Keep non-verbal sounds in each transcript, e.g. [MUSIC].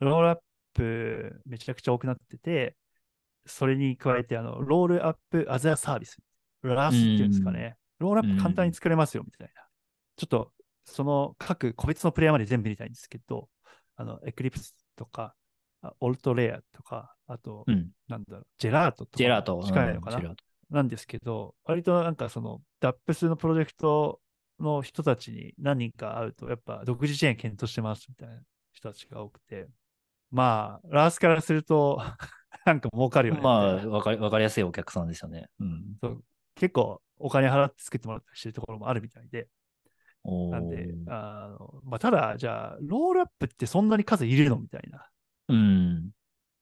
ロールアップめちゃくちゃ多くなってて、それに加えて、あの、ロールアップアザーサービス、ラスっていうんですかね。ロールアップ簡単に作れますよ、みたいな。ちょっと、その各個別のプレイヤーまで全部見たいんですけど、あの、エクリプスとか、オルトレアとか、あと、うん。なんだろう、ジェラートとか。ジェラート。近いのかな、なんですけど、割となんかその、ダップスのプロジェクトの人たちに何人か会うと、やっぱ独自チェーン検討してますみたいな人たちが多くて、まあ、 RaaS からすると、[LAUGHS] なんか儲かるよね。まあ、わかり、わかりやすいお客さんですよね。うん。そう結構お金払って作ってもらったりしてるところもあるみたいで、なんで、あのまあ、ただ、じゃあ、 rollup ってそんなに数いるのみたいな。うん。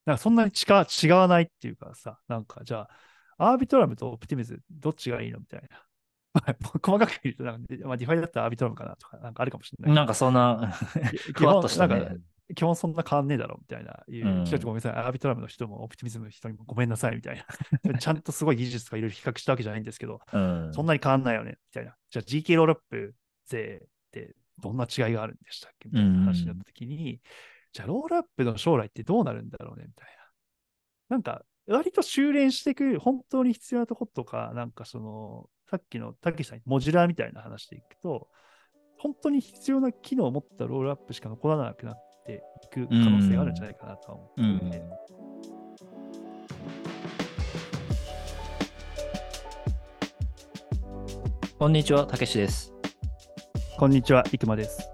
なんかそんなに違う違わないっていうかさ、なんかじゃあ、 Arbitrum と Optimism、どっちがいいのみたいな。[LAUGHS] まあ細かく言うとなんか、まあ、 DeFi だったら Arbitrum かなとか、なんかあるかもしれない。なんかそんな、基ふわっとしたねなんか。基本そんな変わんねえだろみたいな。いううん人たちごめんなさい。アービトラムの人もオプティミズムの人にもごめんなさいみたいな。[LAUGHS] ちゃんとすごい技術とかいろいろ比較したわけじゃないんですけど、うん。そんなに変わんないよねみたいな。じゃあ GK ロールアップ税ってどんな違いがあるんでしたっけ？みたいな話になった時に、じゃあロールアップの将来ってどうなるんだろうねみたいな。なんか、割と修練していく、本当に必要なとことか、なんかその、さっきのたけしさん、モジュラーみたいな話でいくと、本当に必要な機能を持ったロールアップしか残らなくなっていく可能性があるんじゃないかなとは思ってうんいて、こんにちは、たけしです。こんにちは、いくまです。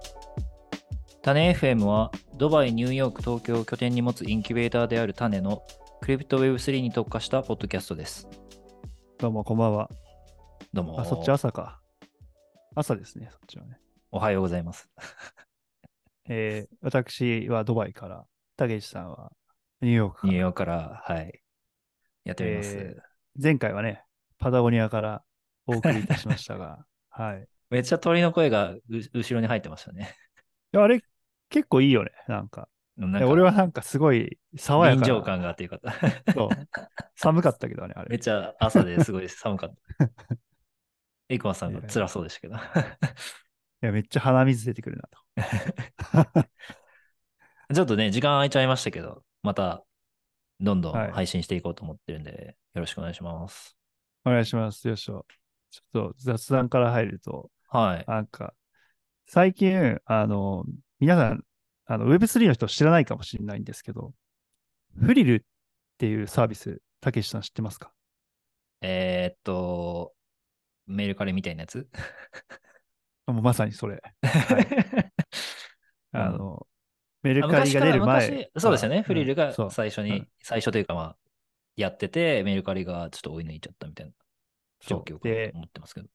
種 FM は、ドバイ、ニューヨーク、東京を拠点に持つインキュベーターである種のクリプト Web3 に特化したポッドキャストです。どうも、こんばんは。どうも。あ、そっち朝か。朝ですね、そっちはね。おはようございます。えー私はドバイから、たけしさんはニューヨークからニューヨークから、はい。やっております。え前回はね、パタゴニアからお送りいたしましたが、[LAUGHS] はい。いめっちゃ鳥の声がう後ろに入ってましたね。やあれ、結構いいよね、なんか。なんか俺はなんかすごい爽やかな。臨場感があってよかった。[LAUGHS] そう寒かったけどね、あれ。めっちゃ朝ですごい寒かった。[LAUGHS] エイコマさんが辛そうでしたけど。いや、めっちゃ鼻水出てくるなと。[LAUGHS] ちょっとね、時間空いちゃいましたけど、また、どんどんはい配信していこうと思ってるんで、よろしくお願いします。お願いします。よいしょ。ちょっと雑談から入ると、はい。なんか、最近、あの、皆さん、あの Web3 の人知らないかもしれないんですけど、フリルっていうサービス、たけしさん知ってますか？えーっと、メルカリみたいなやつ？もうまさにそれ。[LAUGHS] あの、メルカリが出るあ前。昔そうですよね。うんフリルが最初に、うん最初というかまあ、やってて、メルカリがちょっと追い抜いちゃったみたいな状況かでと思ってますけど。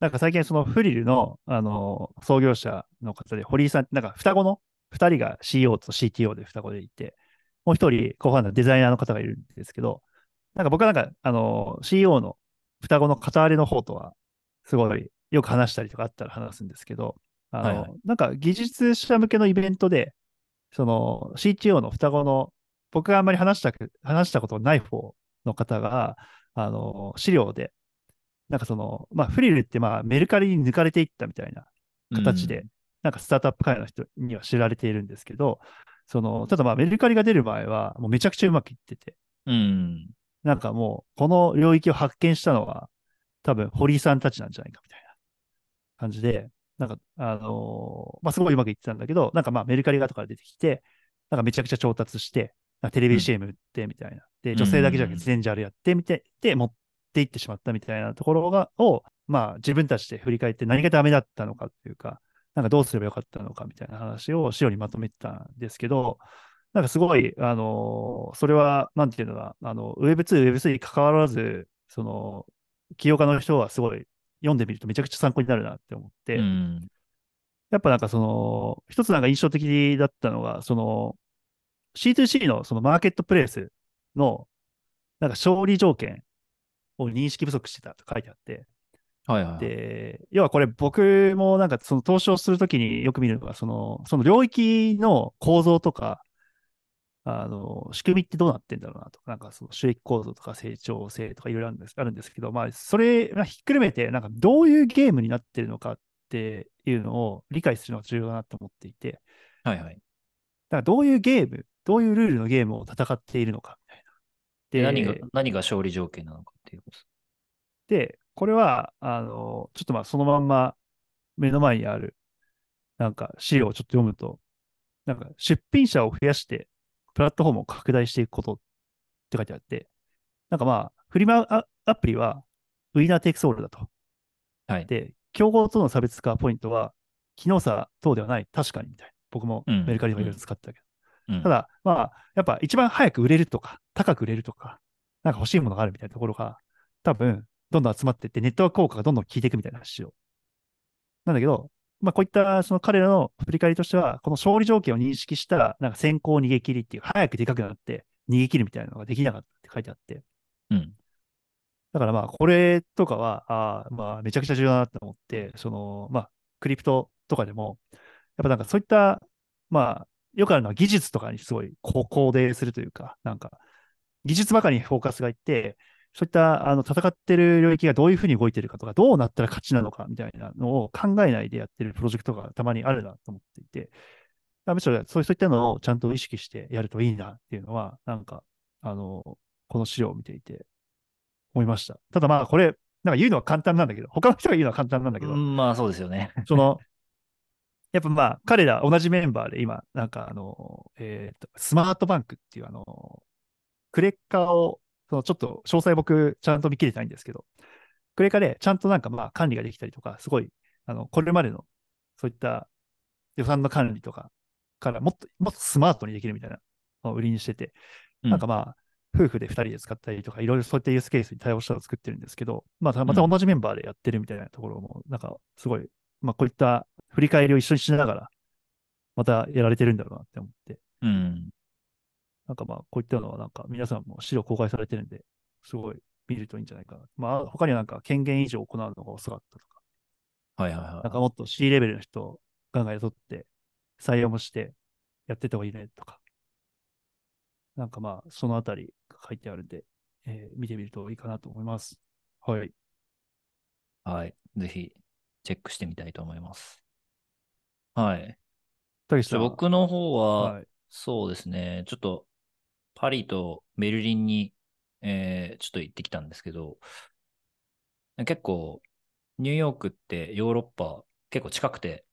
なんか最近そのフリルの、あの、創業者の方で、堀井さん、なんか双子の二人が CEO と CTO で双子でいて、もう一人、コファウンダーデザイナーの方がいるんですけど、なんか僕はなんか、あの、CEO の双子の片割れの方とは、すごいよく話したりとかあったら話すんですけど、あの、はいはいなんか技術者向けのイベントで、その CTO の双子の、僕があんまり話したく、話したことない方の方が、あの、資料で、なんかその、まあ、フリルってまあメルカリに抜かれていったみたいな形で、なんかスタートアップ界の人には知られているんですけど、その、ただまあメルカリが出る前はもうめちゃくちゃうまくいってて、うん。うん。なんかもうこの領域を発見したのは多分堀井さんたちなんじゃないかみたいな感じで、なんかあのーまあすごいうまくいってたんだけど、なんかまあメルカリがとか出てきて、なんかめちゃくちゃ調達して、テレビ CM 売ってみたいな。で、女性だけじゃなくて全ジャールやってみて、で、持っていってしまったみたいなところが、を、まあ自分たちで振り返って何がダメだったのかっていうか、なんかどうすればよかったのかみたいな話を資料にまとめてたんですけど、なんかすごい、あのーそれは、なんていうのかな、あの、Web2、Web3 に関わらず、その、起業家の人はすごい読んでみるとめちゃくちゃ参考になるなって思って、うん。やっぱなんかその、一つなんか印象的だったのが、その、C2C のそのマーケットプレイスの、なんか勝利条件を認識不足してたと書いてあって、はいはい。で、要はこれ僕もなんかその投資をするときによく見るのが、その、その領域の構造とか、あの、仕組みってどうなってんだろうなとか、なんかその収益構造とか成長性とかいろいろあるんですあるんですけど、まあ、それがひっくるめて、なんかどういうゲームになってるのかっていうのを理解するのが重要だなと思っていて、はいはい。からどういうゲーム、どういうルールのゲームを戦っているのかみたいな。で、何が、何が勝利条件なのかっていうことです。で、これは、あの、ちょっとまあそのまんま目の前にある、なんか資料をちょっと読むと、なんか出品者を増やして、プラットフォームを拡大していくことって書いてあって、なんかまあ、フリマアアプリは、ウィナーテイクソールだと。はい。で、競合との差別化ポイントは、機能差等ではない、確かにみたいな。僕もうんメルカリでもいろいろ使ってたけど。うんただ、まあ、やっぱ一番早く売れるとか、高く売れるとか、なんか欲しいものがあるみたいなところが、多分、どんどん集まっていって、ネットワーク効果がどんどん効いていくみたいな話を。なんだけど、まあ、こういったその彼らの振り返りとしては、この勝利条件を認識した、なんか先行逃げ切りっていう、早くでかくなって逃げ切るみたいなのができなかったって書いてあって、うん。だからまあ、これとかは、あーまあ、めちゃくちゃ重要だなと思って、その、まあ、クリプトとかでも、やっぱなんかそういった、まあ、よくあるのは技術とかにすごい肯定するというか、なんか、技術ばかりにフォーカスがいって、そういったあの戦ってる領域がどういうふうに動いてるかとか、どうなったら勝ちなのかみたいなのを考えないでやってるプロジェクトがたまにあるなと思っていて、むしろそうそういったのをちゃんと意識してやるといいなっていうのは、なんか、あの、この資料を見ていて思いました。ただまあ、これ、なんか言うのは簡単なんだけど、[LAUGHS] 他の人が言うのは簡単なんだけど、うんまあそうですよね。[LAUGHS] [LAUGHS] その、やっぱまあ、彼ら同じメンバーで今、なんかあの、えっ、と、スマートバンクっていうあの、クレカを、そのちょっと詳細僕ちゃんと見切れてないんですけど、クレカでちゃんとなんかまあ管理ができたりとか、すごい、あの、これまでのそういった予算の管理とかからもっと、もっとスマートにできるみたいなのを売りにしてて、うんなんかまあ、夫婦で2人で使ったりとか、いろいろそういったユースケースに対応したのを作ってるんですけど、まあ、また同じメンバーでやってるみたいなところも、なんかすごい、まあ、こういった振り返りを一緒にしながら、またやられてるんだろうなって思って、うん。なんかまあ、こういったのはなんか皆さんも資料公開されてるんで、すごい見るといいんじゃないかな。まあ、他にはなんか権限以上行うのが遅かったとか、はいはいはい。なんかもっと C レベルの人を考え取って、採用もしてやってた方がいいねとか。なんかまあ、そのあたりが書いてあるんで、えー見てみるといいかなと思います。はい。はい。ぜひ、チェックしてみたいと思います。はい。僕の方は、はい。そうですね、ちょっと、パリとベルリンに、えーちょっと行ってきたんですけど、結構、ニューヨークってヨーロッパ結構近くて、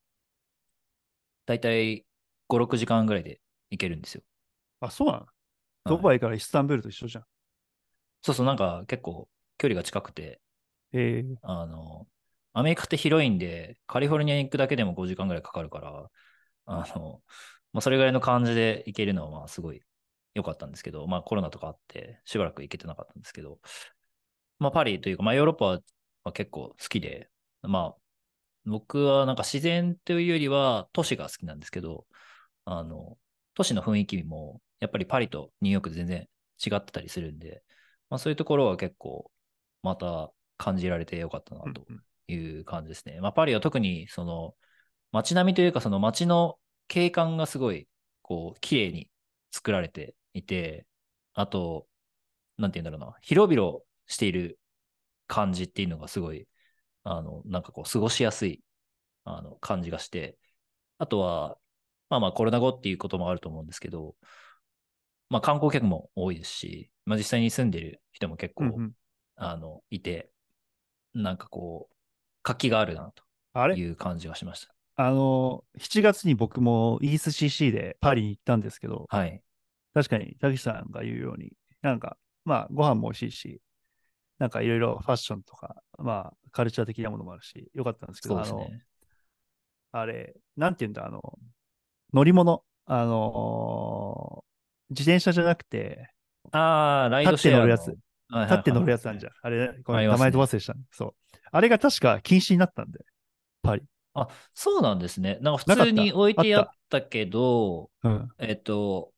だいたい5、6時間ぐらいで行けるんですよ。あ、そうなの？はいドバイからイスタンブールと一緒じゃん。そうそう、なんか結構距離が近くて、えー、あの、アメリカって広いんで、カリフォルニアに行くだけでも5時間ぐらいかかるから、あの、まあ、それぐらいの感じで行けるのは、まあ、すごい良かったんですけど、まあ、コロナとかあって、しばらく行けてなかったんですけど、まあ、パリというか、まあ、ヨーロッパはまあ結構好きで、まあ、僕はなんか自然というよりは都市が好きなんですけど、あの、都市の雰囲気も、やっぱりパリとニューヨークで全然違ってたりするんで、まあ、そういうところは結構、また感じられてよかったなとうんうんいう感じですね。まあ、パリは特にその街並みというかその街の景観がすごいこう綺麗に作られていて、あと、なんて言うんだろうな、広々している感じっていうのがすごい、あの、なんかこう過ごしやすいあの感じがして、あとは、まあまあコロナ後っていうこともあると思うんですけど、まあ観光客も多いですし、まあ実際に住んでる人も結構、うんうんあの、いて、なんかこう、活気があるなという感じがしました。あの、7月に僕もイース CC でパリに行ったんですけど、はい。確かに、たけしさんが言うように、なんか、まあ、ご飯も美味しいし、なんかいろいろファッションとか、まあ、カルチャー的なものもあるし、よかったんですけど、あの。あれ、なんて言うんだ、あの、乗り物、あの自転車じゃなくて、ああ、ライドシェアの。立って乗るやつはいはいはい。立って乗るやつなんじゃん。あれ、ごめん、ありますね名前飛ばせでしたね。そう。あれが確か禁止になったんで、パリ。あ、そうなんですね。なんか普通に置いてあったけど、うん。えっと、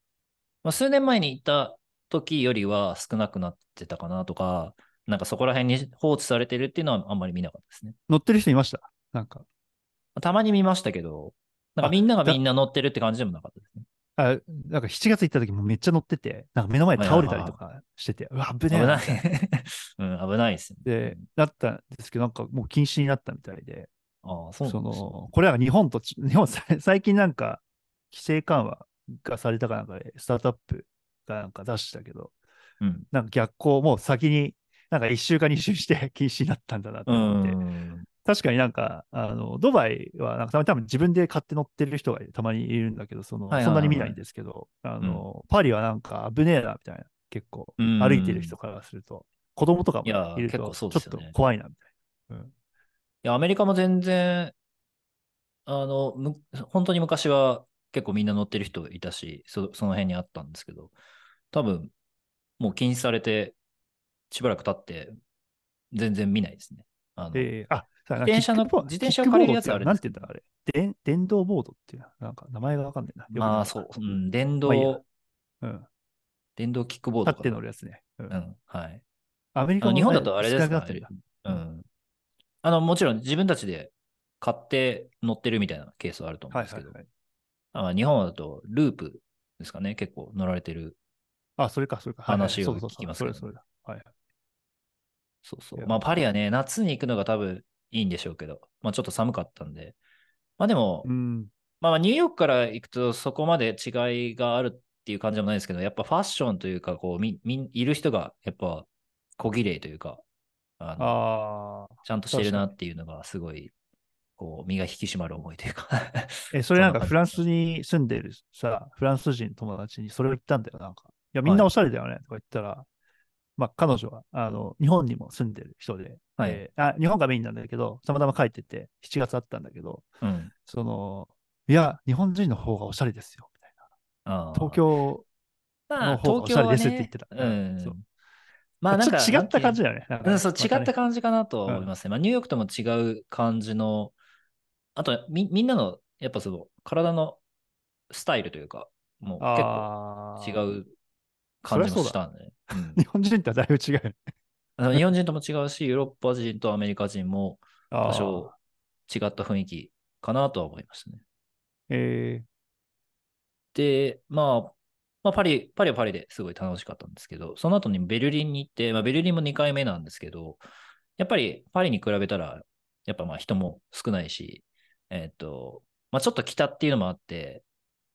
まあ、数年前にいた時よりは少なくなってたかなとか、なんかそこら辺に放置されてるっていうのはあんまり見なかったですね。乗ってる人いました？なんか。たまに見ましたけど、なんかあみんながみんな乗ってるって感じでもなかったですね。あなんか7月行った時もめっちゃ乗ってて、なんか目の前で倒れたりとかしてて、うわ、危危ねえなない。[LAUGHS] うん、危ないですね。で、なったんですけど、なんかもう禁止になったみたいで、ああ、そうそなんですねの、これは日本とち、日本さ最近なんか規制緩和がされたかなんかで、スタートアップがなんか出したけど、うん。なんか逆行、もう先に、なんか1週か2週して [LAUGHS] 禁止になったんだなとう思って、ん。確かになんか、あの、ドバイは、なんか多分自分で買って乗ってる人がたまにいるんだけど、その、そんなに見ないんですけど、あの、パリはなんか危ねえな、みたいな、結構、うん歩いてる人からすると、子供とかもいると、ちょっと怖いな、みたいな。うん。いや、アメリカも全然、あの、む本当に昔は結構みんな乗ってる人いたし、そその辺にあったんですけど、多分、もう禁止されて、しばらく経って、全然見ないですね。あのえーあ、さ自転車の自転車を借りるやつあるんなんですけどて言うんだあれ。電電動ボードっていうのなんか名前がわかんないな。まあ、そう、うん、電動、まあいいやうん。電動キックボード立って乗るやつね。うんうん、はい。アメリカ日本だとあれですか少なくなってるやんうん。あの、もちろん自分たちで買って乗ってるみたいなケースはあると思うんですけど、はいはいはい。あ日本だとループですかね、結構乗られてる。あ、それか、それか。話を聞きますけどそれそれだ。はい。そうそう。まあ、パリはね、夏に行くのが多分いいんでしょうけど、まあ、ちょっと寒かったんで。まあ、でも、うん。まあ、ニューヨークから行くとそこまで違いがあるっていう感じでもないですけど、やっぱファッションというか、こう、み、み、いる人がやっぱ小綺麗というか、あの。ちゃんとしてるなっていうのがすごい、こう、身が引き締まる思いというか。え、それなんかフランスに住んでるさ、フランス人の友達にそれを言ったんだよ、なんか。いや、みんなおしゃれだよね、とか言ったら、まあ、彼女は、あの、日本にも住んでる人で、はいえーあ、日本がメインなんだけど、たまたま帰ってて、7月あったんだけど、うん。その、いや、日本人の方がおしゃれですよ、みたいな。東京まあの方がおしゃれですって言ってた。うん。そうまあなんか、ちょっと違った感じだよね。そう、違ったじ。感じかなとは思いますね。まあ、ニューヨークとも違う感じの、あとみ、みんなの、やっぱその、体のスタイルというか、もう結構違う感じもしたんで、ね。うん。日本人とはだいぶ違う日本人とも違うし、ヨーロッパ人とアメリカ人も多少違った雰囲気かなとは思いましたね。えで、まあ、まあ、パリ、パリはパリですごい楽しかったんですけど、その後にベルリンに行って、まあ、ベルリンも2回目なんですけど、やっぱりパリに比べたら、やっぱまあ人も少ないし、えっ、と、まあちょっと北っていうのもあって、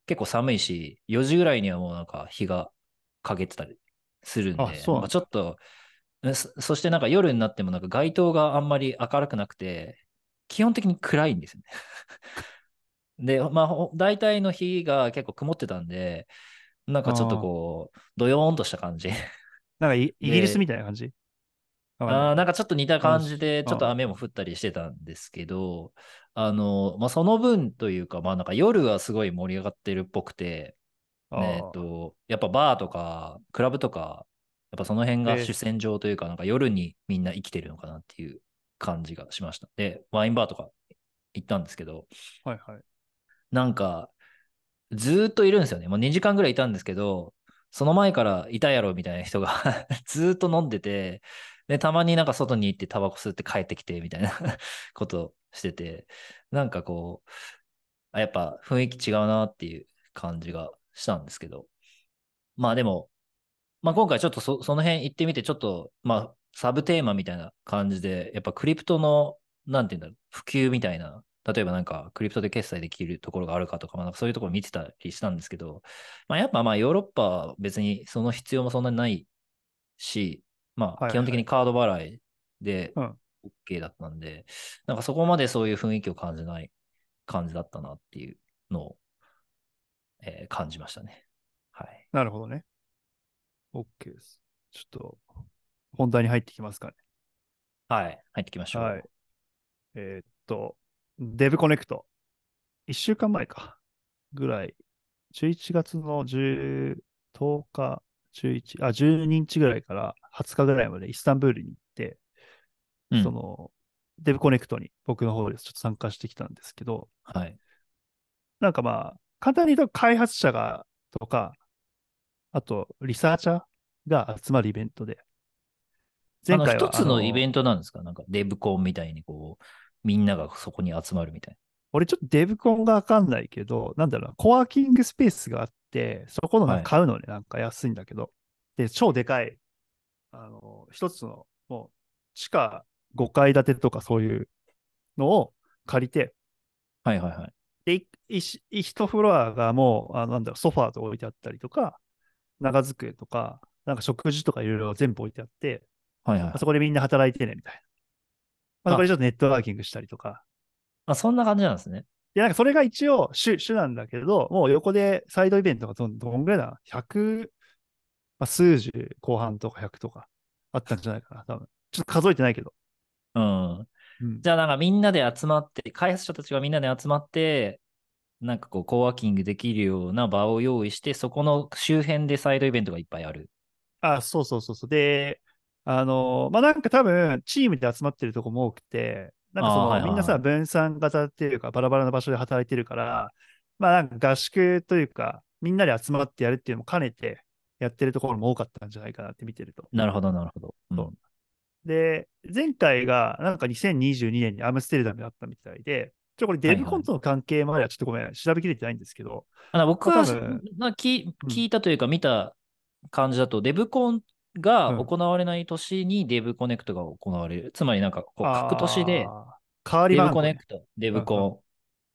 結構寒いし、4時ぐらいにはもうなんか日が陰ってたりするんで、あまあちょっと、そそしてなんか夜になってもなんか街灯があんまり明るくなくて、基本的に暗いんですよね。[LAUGHS] で、まあ、ほ大体の日が結構曇ってたんで、なんかちょっとこう、どよーんとした感じ。ー、なんかイ [LAUGHS] イギリスみたいな感じ？あーなんかちょっと似た感じで、うんちょっと雨も降ったりしてたんですけど、あの、まあ、その分というか、まあなんか夜はすごい盛り上がってるっぽくて、えっと、やっぱバーとか、クラブとか、やっぱその辺がえー主戦場というか、なんか夜にみんな生きてるのかなっていう感じがしました。で、ワインバーとか行ったんですけど、はいはい。なんか、ずーっといるんですよね。もう2時間ぐらいいたんですけど、その前からいたやろみたいな人が [LAUGHS] ずーっと飲んでて、で、たまになんか外に行ってタバコ吸って帰ってきてみたいな [LAUGHS] ことしてて、なんかこう、あやっぱ雰囲気違うなっていう感じがしたんですけど、まあでも、まあ今回ちょっとそその辺行ってみて、ちょっと、まあサブテーマみたいな感じで、やっぱクリプトの、なんていうんだろう、普及みたいな、例えばなんかクリプトで決済できるところがあるかとか、まあ、なんかそういうところ見てたりしたんですけど、まあやっぱまあヨーロッパは別にその必要もそんなにないし、まあ基本的にカード払いでうん OK だったんで、なんかそこまでそういう雰囲気を感じない感じだったなっていうのを、えー感じましたね。はい。なるほどね。OK です。ちょっと、本題に入ってきますかね。はい。入ってきましょう。はい。えーっと、デブコネクト。1週間前か。ぐらい。11月の10 10日、11、あ、12日ぐらいから20日ぐらいまでイスタンブールにうん。その、デブコネクトに僕の方でちょっと参加してきたんですけど、はい。なんかまあ、簡単に言うと開発者が、とか、あと、リサーチャーが集まるイベントで、あの、一つのインベントなんですか？なんかデブコンみたいにこう、みんながそこに集まるみたい俺ちょっとデブコンがわかんないけど、なんだろうな、コワーキングスペースがあって、そこの買うのね、なんか安いんだけど、で、超でかい、あの、一つの、もう、地下5階建てとかそういうのを借りて、な。はいはいはい。で、いい一フロアがもう、あのなんだろう、ソファーとか置いてあったりとか、長机とか、なんか食事とかいろいろ全部置いてあって、はいはいまあ。そこでみんな働いてね、みたいな。まあ、そこでちょっとネットワーキングしたりとか。あ、そんな感じなんですね。で、なんかそれが一応主主なんだけど、もう横でサイドイベントがどんどんぐらいだ ?100、まあ、数十後半とか100とかあったんじゃないかな、多分。ちょっと数えてないけど。うん。うん、じゃあなんかみんなで集まって、開発者たちがみんなで集まって、なんかこう、コワーキングできるような場を用意して、そこの周辺でサイドイベントがいっぱいある。あ、そうそうそうそう。で、あの、まあ、なんか多分、チームで集まってるとこも多くて、なんかその、あーはいはいはいみんなさ、分散型っていうか、バラバラな場所で働いてるから、まあなんか合宿というか、みんなで集まってやるっていうのも兼ねてやってるところも多かったんじゃないかなって見てると。なるほど、なるほど。うんで、前回がなんか2022年にアムステルダムだったみたいで、ちょ、これデブコンとの関係まではちょっとごめん、調べきれてないんですけど、あの僕はな聞うん聞いたというか見た感じだと、デブコンがうん行われない年にデブコネクトが行われる。つまりなんかこう各年で変わりデブコネクト、デブコ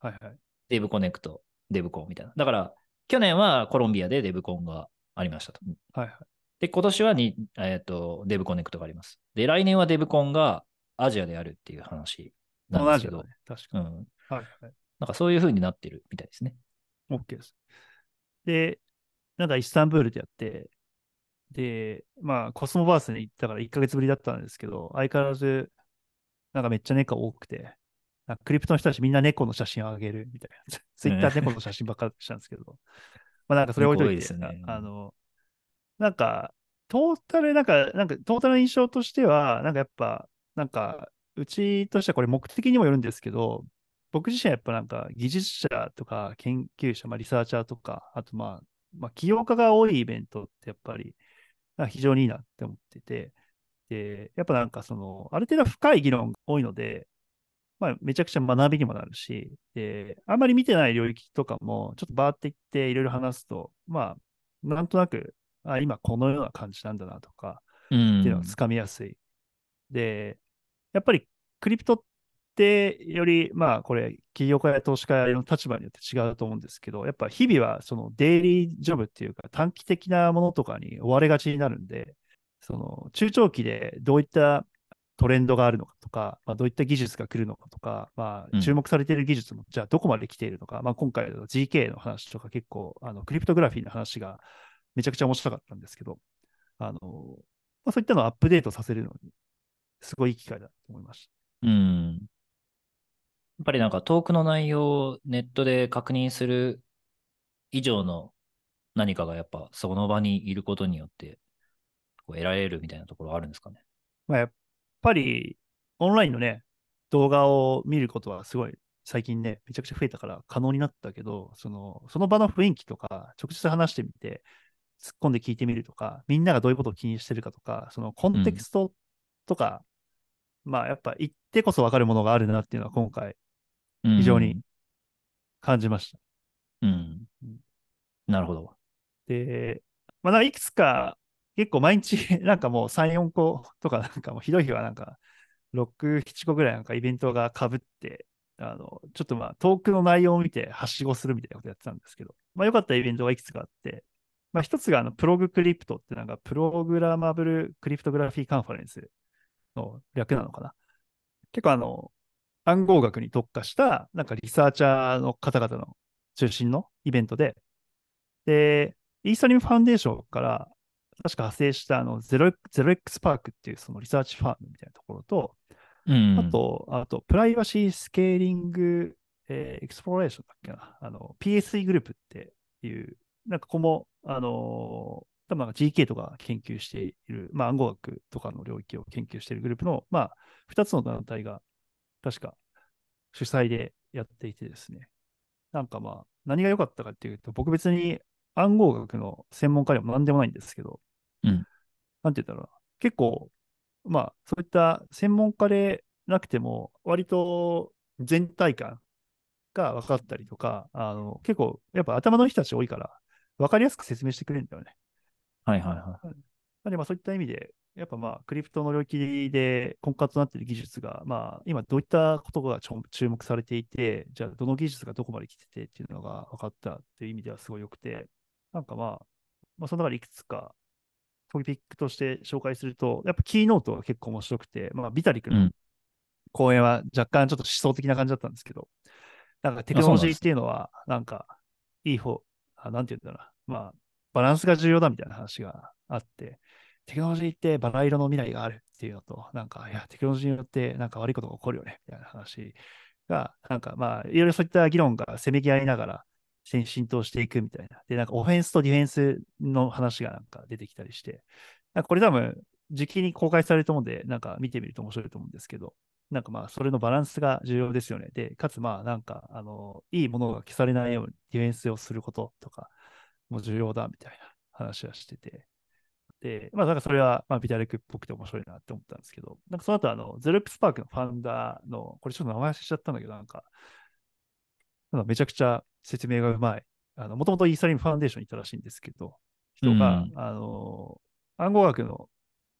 ン、はいはい。デブコネクト、デブコンみたいな。だから去年はコロンビアでデブコンがありましたと。はいはい。で、今年はに、えっとデブコネクトがあります。で、来年はデブコンがアジアであるっていう話なんですけどね、。確かに。うん。はいはい。なんかそういう風になってるみたいですね。OK です。で、なんかイスタンブールでやって、で、まあ、コスモバースに行ったから1ヶ月ぶりだったんですけど、相変わらず、なんかめっちゃ猫多くて、クリプトの人たちみんな猫の写真をあげるみたいな。[LAUGHS] ツイッターで猫の写真ばっかりしたんですけど、まあなんかそれ置いといて、猫多いですねああの、なんか、トータル、なんか、なんかトータルの印象としては、なんかやっぱ、なんか、うちとしてはこれ目的にもよるんですけど、僕自身はやっぱなんか技術者とか研究者、まあ、リサーチャーとか、あとまあ、まあ、起業家が多いイベントってやっぱり非常にいいなって思ってて、で、やっぱなんかその、ある程度深い議論が多いので、まあ、めちゃくちゃ学びにもなるし、で、あんまり見てない領域とかも、ちょっとバーっていっていろいろ話すと、まあ、なんとなく、あ、今このような感じなんだなとか、うん。っていうのがつかみやすい。で、やっぱりクリプトってより、まあこれ、企業家や投資家の立場によって違うと思うんですけど、やっぱ日々はそのデイリージョブっていうか短期的なものとかに追われがちになるんで、その中長期でどういったトレンドがあるのかとか、まあ、どういった技術が来るのかとか、まあ、うん注目されている技術も、じゃあどこまで来ているのか、まあ、今回の GK の話とか結構、あのクリプトグラフィーの話がめちゃくちゃ面白かったんですけど、あの、まあ、そういったのをアップデートさせるのに、すごいいい機会だと思いましうん。やっぱりなんかトークの内容をネットで確認する以上の何かがやっぱその場にいることによってこう得られるみたいなところあるんですかね？た。まあ、やっぱり、オンラインのね、動画を見ることはすごい最近ね、めちゃくちゃ増えたから可能になったけど、その、その場の雰囲気とか、直接話してみて、突っ込んで聞いてみるとか、みんながどういうことを気にしてるかとか、そのコンテキストとか、まあやっぱ言ってこそ分かるものがあるなっていうのは今回非常に感じました。うん。うん。なるほど。で、まあなんかいくつか結構毎日 [LAUGHS] なんかもう3、4個とかなんかもうひどい日はなんか6、7個ぐらいなんかイベントが被って、あの、ちょっとまあトークの内容を見てはしごするみたいなことやってたんですけど、まあ良かったイベントがいくつかあって、まあ一つがあのプログクリプトってなんかプログラマブルクリプトグラフィーカンファレンスの略なのかな。結構あの、暗号学に特化したなんかリサーチャーの方々の中心のイベントで、で、 Ethereum Foundation から確か派生したあの 0X パークっていうその research firm みたいなところと、うん。あと、あと、 Privacy Scaling、えー Explorations だっけな。あの、PSE グループっていう、なんかここも、あのー多分なんか ZK とか研究している、まあ暗号学とかの領域を研究しているグループの、まあ、二つの団体が、確か主催でやっていてですね。なんかまあ、何が良かったかっていうと、僕別に暗号学の専門家でも何でもないんですけど、うんなんて言ったらな、結構、まあ、そういった専門家でなくても、割と全体感が分かったりとか、あの結構、やっぱ頭のいい人たち多いから、分かりやすく説明してくれるんだよね。はいはいはい。なんで、まあ、そういった意味で、やっぱまあ、クリプトの領域で根幹となっている技術が、まあ、今どういったことが注目されていて、じゃあどの技術がどこまで来ててっていうのが分かったっていう意味ではすごい良くて、なんかまあ、まあ、その中でいくつかトピックとして紹介すると、やっぱキーノートが結構面白くて、まあ、ビタリックのうん講演は若干ちょっと思想的な感じだったんですけど、なんかテクノロジーっていうのは、なんか、いい方、あなんて言うんだろうな、まあ、バランスが重要だみたいな話があって、テクノロジーってバラ色の未来があるっていうのと、なんか、いや、テクノロジーによってなんか悪いことが起こるよね、みたいな話が、なんかまあ、いろいろそういった議論がせめぎ合いながら浸浸透していくみたいな。で、なんかオフェンスとディフェンスの話がなんか出てきたりして、なんかこれ多分、時期に公開されると思うんで、なんか見てみると面白いと思うんですけど、なんかまあ、それのバランスが重要ですよね。で、かつまあ、なんか、あの、いいものが消されないようにディフェンスをすることとかも重要だみたいな話はしてて。で、まあ、なんかそれは、まあ、ビタレクっぽくて面白いなって思ったんですけど、なんかその後、あの、ゼロエプスパークのファウンダーの、これちょっと名前忘れちゃったんだけど、なんか、なんかめちゃくちゃ説明がうまい。あの、もともとイーサリアムファウンデーションにいたらしいんですけど、人が、うんあの、暗号学の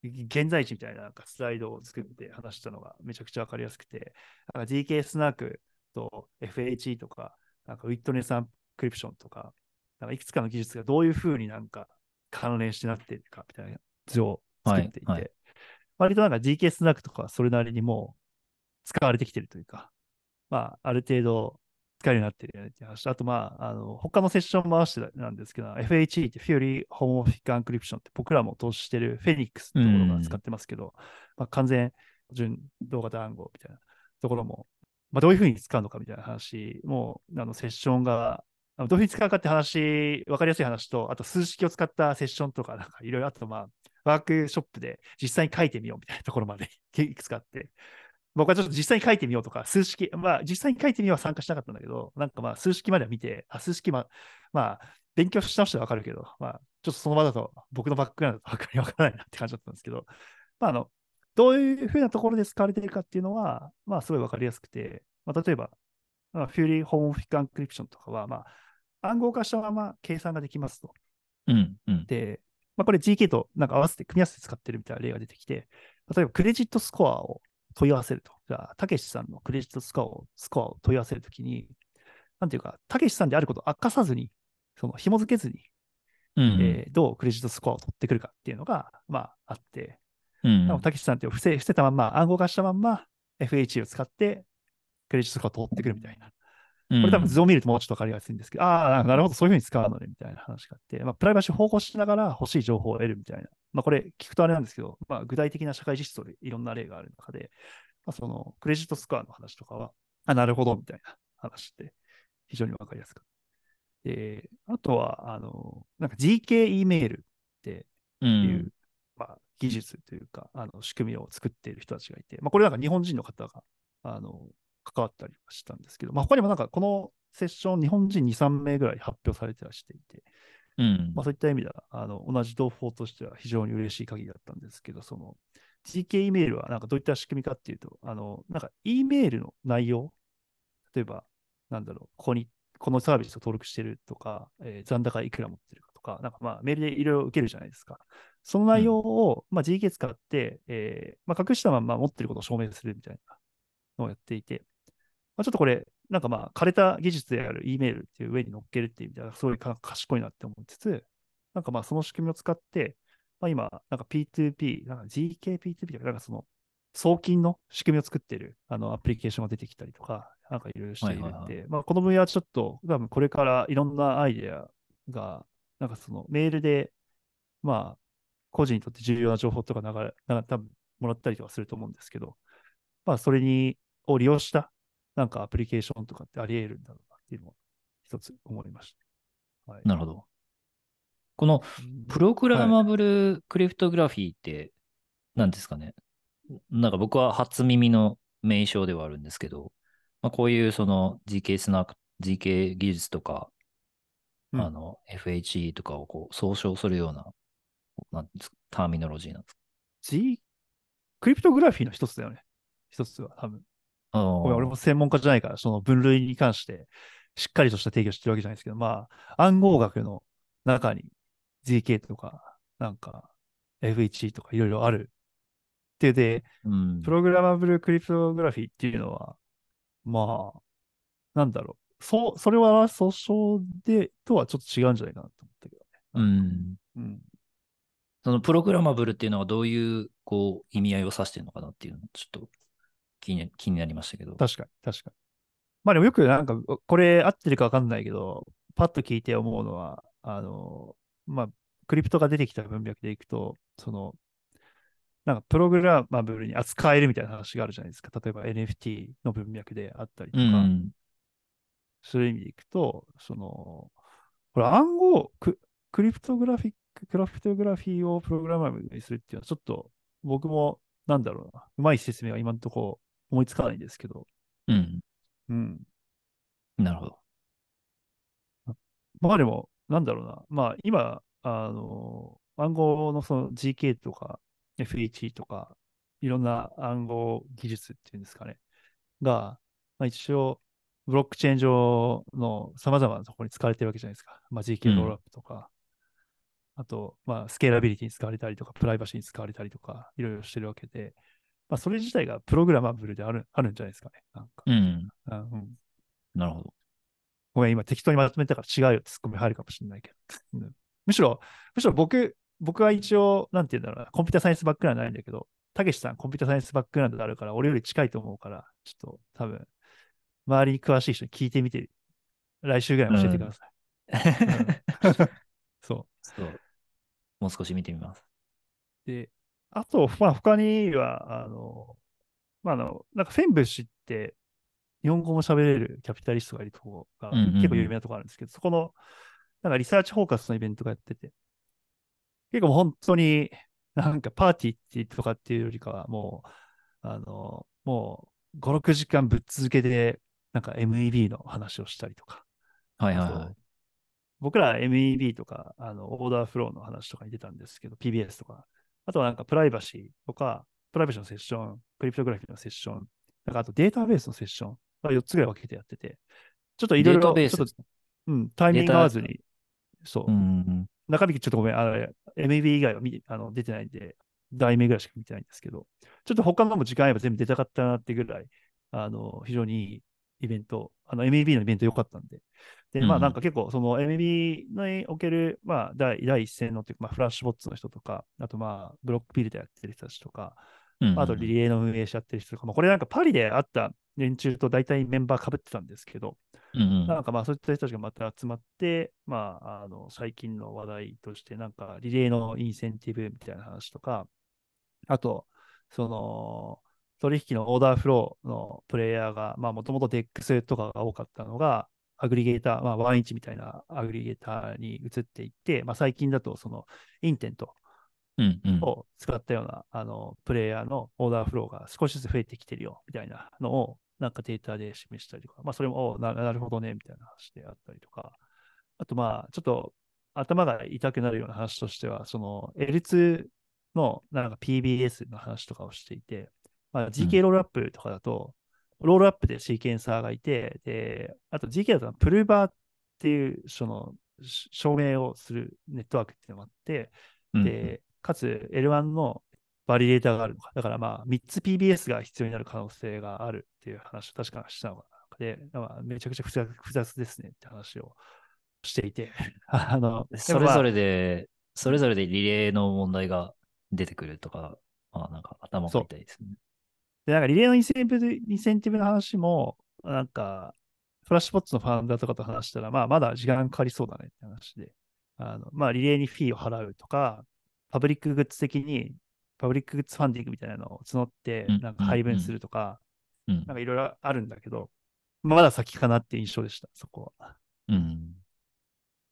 現在地みたいななんかスライドを作って話したのがめちゃくちゃわかりやすくて、DK スナークと FHE とか、なんかウィットネスアンクリプションとか、なんかいくつかの技術がどういうふうになんか関連してなっているかみたいな図を作っていて、はいはい。割となんか DK スナークとかはそれなりにもう使われてきてるというか、まあ、ある程度使えるようになってるよねって話。あと、まあ、あの、他のセッション回してなんですけど、FHE って Fury Homomorphic Encryption って僕らも投資してる Phoenix ってところが使ってますけど、まあ、完全純動型暗号みたいなところも、まあ、どういうふうに使うのかみたいな話も、あの、セッションが、どういうふうに使うかって話、わかりやすい話と、あと数式を使ったセッションとか、なんかいろいろあと、まあ、ワークショップで実際に書いてみようみたいなところまで [LAUGHS] いくつかあって、僕はちょっと実際に書いてみようとか、数式、まあ実際に書いてみようは参加しなかったんだけど、なんかまあ数式までは見て、あ、数式ま、まあ勉強し直してわかるけど、まあちょっとその場だと僕のバックグラウンドだとわかりわからないなって感じだったんですけど、まああの、どういうふうなところで使われているかっていうのは、まあすごいわかりやすくて、まあ例えば、まあ、フューリーホームフィックアンクリプションとかは、まあ暗号化したまま計算ができますと。うん。うん。で、まあ、これ GK となんか合わせて組み合わせて使ってるみたいな例が出てきて、例えばクレジットスコアを問い合わせると。じゃあ、たけしさんのクレジットスコアをスコアを問い合わせるときに、なんていうか、たけしさんであることを明かさずに、その紐付けずに、うん。えーどうクレジットスコアを取ってくるかっていうのが、まあ、あって、たけしさんって伏せ伏せたまんま、暗号化したまんま、FH を使って、クレジットスコアを取ってくるみたいな。ここれ多分図を見るともうちょっとわかりやすいんですけど、ああ、なるほど、そういうふうに使うのね、みたいな話があって、まあ、プライバシーを保護しながら欲しい情報を得るみたいな。まあ、これ聞くとあれなんですけど、まあ、具体的な社会実装でいろんな例がある中で、まあ、そのクレジットスコアの話とかは、あ、なるほど、みたいな話って非常にわかりやすかった。で、あとは、あの、なんか GKE メールってういう、ん。まあ、技術というか、あの仕組みを作っている人たちがいて、まあ、これなんか日本人の方が、あの、関わったりはしたんですけど、まあ、他にもなんかこのセッション、日本人2、3名ぐらい発表されてはしていて、うんまあ、そういった意味では、あの、同じ同胞としては非常に嬉しい限りだったんですけど、その、GK メールはなんかどういった仕組みかっていうと、あの、なんか E メールの内容、例えば、なんだろう、ここに、このサービスを登録してるとか、えー残高いくら持ってるかとか、なんかまあメールでいろいろ受けるじゃないですか。その内容を、まあ GK 使って、えーまあ、隠したまま持ってることを証明するみたいなのをやっていて、まあ、ちょっとこれ、なんかまあ、枯れた技術である E メールっていう上に乗っけるっていう意味では、すごいか賢いなって思いつつ、なんかまあ、その仕組みを使って、まあ、今、なんか P2P、なんか GKP2P とか、なんかその、送金の仕組みを作っているあのアプリケーションが出てきたりとか、なんかいろいろしているんで、まあ、この分野はちょっと、多分これからいろんなアイデアが、なんかそのメールで、まあ、個人にとって重要な情報とか流れ、なんか多分もらったりとかすると思うんですけど、まあ、それに、を利用した、なんかアプリケーションとかってあり得るんだろうなっていうのを一つ思いました。はい。なるほど。このうんプログラマブルクリプトグラフィーって何ですかね？なんか僕は初耳の名称ではあるんですけど、まあ、こういうその GK スナーク、GK 技術とか、うんあの FHE とかをこう総称するような、なんですか？ターミノロジーなんですか？G、クリプトグラフィーの一つだよね。一つは多分。俺も専門家じゃないから、その分類に関してしっかりとした定義をしてるわけじゃないですけど、まあ、暗号学の中に GK とか、なんか、F1 とかいろいろある。で、で、うんプ。ログラマブルクリプトグラフィーっていうのは、まあ、なんだろう。そう、それは総称で、とはちょっと違うんじゃないかなと思ったけどうん。ね。うん。そのプログラマブルっていうのはどういう、こう、意味合いを指してるのかなっていうのちょっと気に気になりましたけど。確かに、確かに。まあでもよくなんか、これ合ってるかわかんないけど、パッと聞いて思うのは、あの、まあ、クリプトが出てきた文脈でいくと、その、なんかプログラマブルに扱えるみたいな話があるじゃないですか。例えば NFT の文脈であったりとか、うん。そういう意味でいくと、その、これ暗号、ククリプトグラフィック、クラフトグラフィーをプログラマブルにするっていうのは、ちょっと僕も、なんだろうな、うまい説明は今のところ思いつかないんですけど、うん。うん。なるほど。まあでも、なんだろうな。まあ今、あの、暗号のその GK とか FH とか、いろんな暗号技術っていうんですかね。が、まあ、一応、ブロックチェーン上の様々なところに使われてるわけじゃないですか。まあ GK ロールアップとか、あと、まあスケーラビリティに使われたりとか、プライバシーに使われたりとか、いろいろしてるわけで、まあそれ自体がプログラマブルであるあるんじゃないですかね。なんか。うん。あうんなるほど。ごめん、今適当にまとめたから違うよってツッコミ入るかもしれないけど。うんむしろ、むしろ僕、僕は一応、なんて言うんだろうな、コンピューターサイエンスバックグラウンドないんだけど、たけしさんコンピューターサイエンスバックグラウンドであるから、俺より近いと思うから、ちょっと多分、周りに詳しい人に聞いてみて、来週ぐらい教えてください。[LAUGHS] そそう。もう少し見てみます。う。で、あと、まあ、他には、あの、まあ、あの、なんかフェンブッシュって、日本語も喋れるキャピタリストがいるところがうんうんうん。結構有名なところあるんですけど、そこの、なんかリサーチフォーカスのイベントがやってて、結構本当になんかパーティーって言とかっていうよりかは、もう、あの、もう5、6時間ぶっ続けで、なんか MEB の話をしたりとか、そはいはい。はう僕ら MEB とか、あの、オーダーフローの話とかに出たんですけど、PBS とか、あとはなんかプライバシーとか、プライバシーのセッション、クリプトグラフィーのセッション、なんかあとデータベースのセッションが4つぐらい分けてやってて、ちょっといろいろ、ちょっと、うん、タイミング合わずに、そうい。う、ん。中身ちょっとごめん、あの、MEB 以外は見てあの出てないんで、題名ぐらいしか見てないんですけど、ちょっと他のも時間あれば全部出たかったなってぐらい、あの、非常にいいイベント、あの、MEB のイベント良かったんで。で、まあうんなんか結構、その MEB における、まあ第第一線のっていうか、まあフラッシュボッツの人とか、あとまあブロックビルドやってる人たちとか、うんあとリレーの運営しちゃってる人とか、まあこれなんかパリで会った連中と大体メンバー被ってたんですけど、うんうん。なんかまあそういった人たちがまた集まって、まあ、あの、最近の話題として、なんかリレーのインセンティブみたいな話とか、あと、その、取引の order flow のプレイヤーが、まあもともと DEX とかが多かったのが、 aggregator、まあ 1inch みたいな aggregator に移っていって、まあ最近だとその intent を使ったような、あの、プレイヤーの order flow が少しずつ増えてきてるよ、みたいなのを、なんかデータで示したりとか、まあ、それも、おななるほどね、みたいな話であったりとか、あと、まあ、ちょっと頭が痛くなるような話としては、その L2 のなんか PBS の話とかをしていて、まあ、GK ロールアップとかだと、ロールアップでシーケンサーがいて、で、あと GK だとプルーバーっていう、その、し証明をするネットワークっていうのがあって、うんで、かつ L1 のバリデータがあるのか。だからまあ、3つ PBS が必要になる可能性があるっていう話を確かしたのかな。で、まあ、めちゃくちゃ複雑ですねって話をしていて。[LAUGHS] あの、それぞれ、れで、それぞれでリレーの問題が出てくるとか、まあなんか頭が痛いですね。で、なんかリレーのインセンティブ、インセンティブの話も、なんか、 Flashbots の founder とかと話したら、まあ、まだ時間かかりそうだねって話で、あの、まあ、リレーにフィーを払うとか、 public goods 的に、 public goods funding みたいなのを募ってうん、なんか配分するとか、うんなんかいろいろあるんだけど、まだ先かなって印象でした、そこは。うん。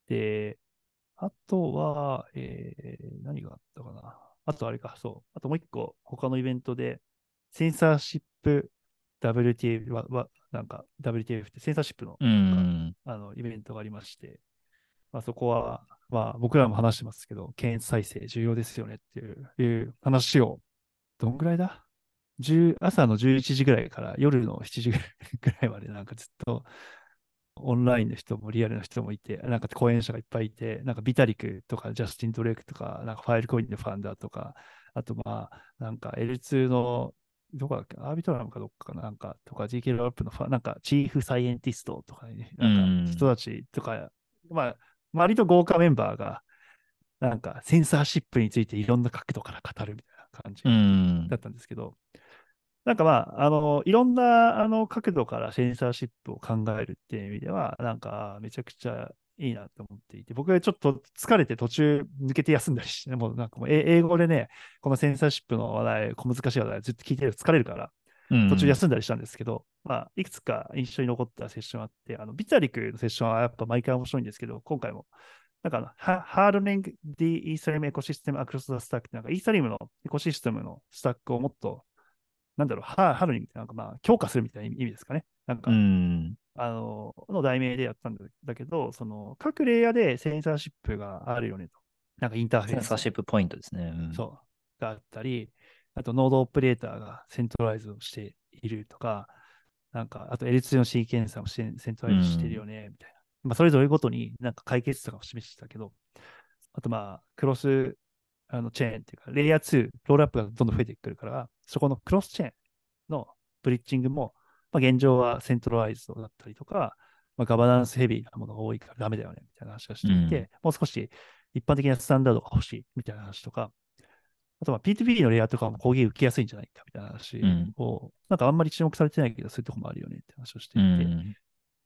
で、あとは、えー、何があったかな。あとあれか、そう。あともう一個、他のイベントで、センサーシップ WTF は、はなんか WTF ってセンサーシップの,、うん。あのイベントがありまして、まあ、そこは、まあ僕らも話してますけど、検閲再生重要ですよねっていういう話を、どんぐらいだ？10朝の11時ぐらいから夜の7時 [LAUGHS] ぐらいまでなんかずっとオンラインの人もリアルの人もいて、なんか講演者がいっぱいいて、なんかビタリクとかジャスティン・ドレイクとか、なんかファイルコインのファンダーとか、あとまあ、なんか L2 の、どこだっけ、アービトラムかどっかかな、なんか、とか GK ロップのファン、なんかチーフサイエンティストとかね、なんか人たちとか、まあ、割と豪華メンバーが、なんかセンサーシップについていろんな角度から語るみたいな感じだったんですけど、なんかまあ、あの、いろんなあの角度からセンサーシップを考えるっていう意味では、なんかめちゃくちゃいいなと思っていて、僕はちょっと疲れて途中抜けて休んだりして、もうなんかもう英語でね、このセンサーシップの話題、小難しい話題ずっと聞いてると疲れるから、途中休んだりしたんですけど、うん、まあ、いくつか印象に残ったセッションあって、あの、ビタリクのセッションはやっぱ毎回面白いんですけど、今回もなんか、 hardening the Ethereum ecosystem across the stack ってなんか、イーサリアムのエコシステムのスタックをもっとなんだろう、 hardening ってなんかまあ強化するみたいな意味ですかね。なんか、あの、の題名でやったんだけど、その各レイヤーでセンサーシップがあるよねと。なんかインターフェース。センサーシップポイントですね。うん、そう。があったり、あと node operator が centralize をしているとか、なんか、あと L2 の sequencer も centralize してるよね、みたいな。まあ、それぞれごとになんか解決策を示してたけど、あとまあ、クロスあのチェーンっていうか、レイヤー2、ロールアップがどんどん増えてくるから、そこのクロスチェーンのブリッジングも、まあ、現状はセントライズドだったりとか、まあ、ガバナンスヘビーなものが多いからダメだよねみたいな話をしていて、うん、もう少し一般的なスタンダードが欲しいみたいな話とか、あとは P2P のレイヤーとかも攻撃受けやすいんじゃないかみたいな話を、うん、なんかあんまり注目されてないけど、そういうとこもあるよねって話をしていて、うん、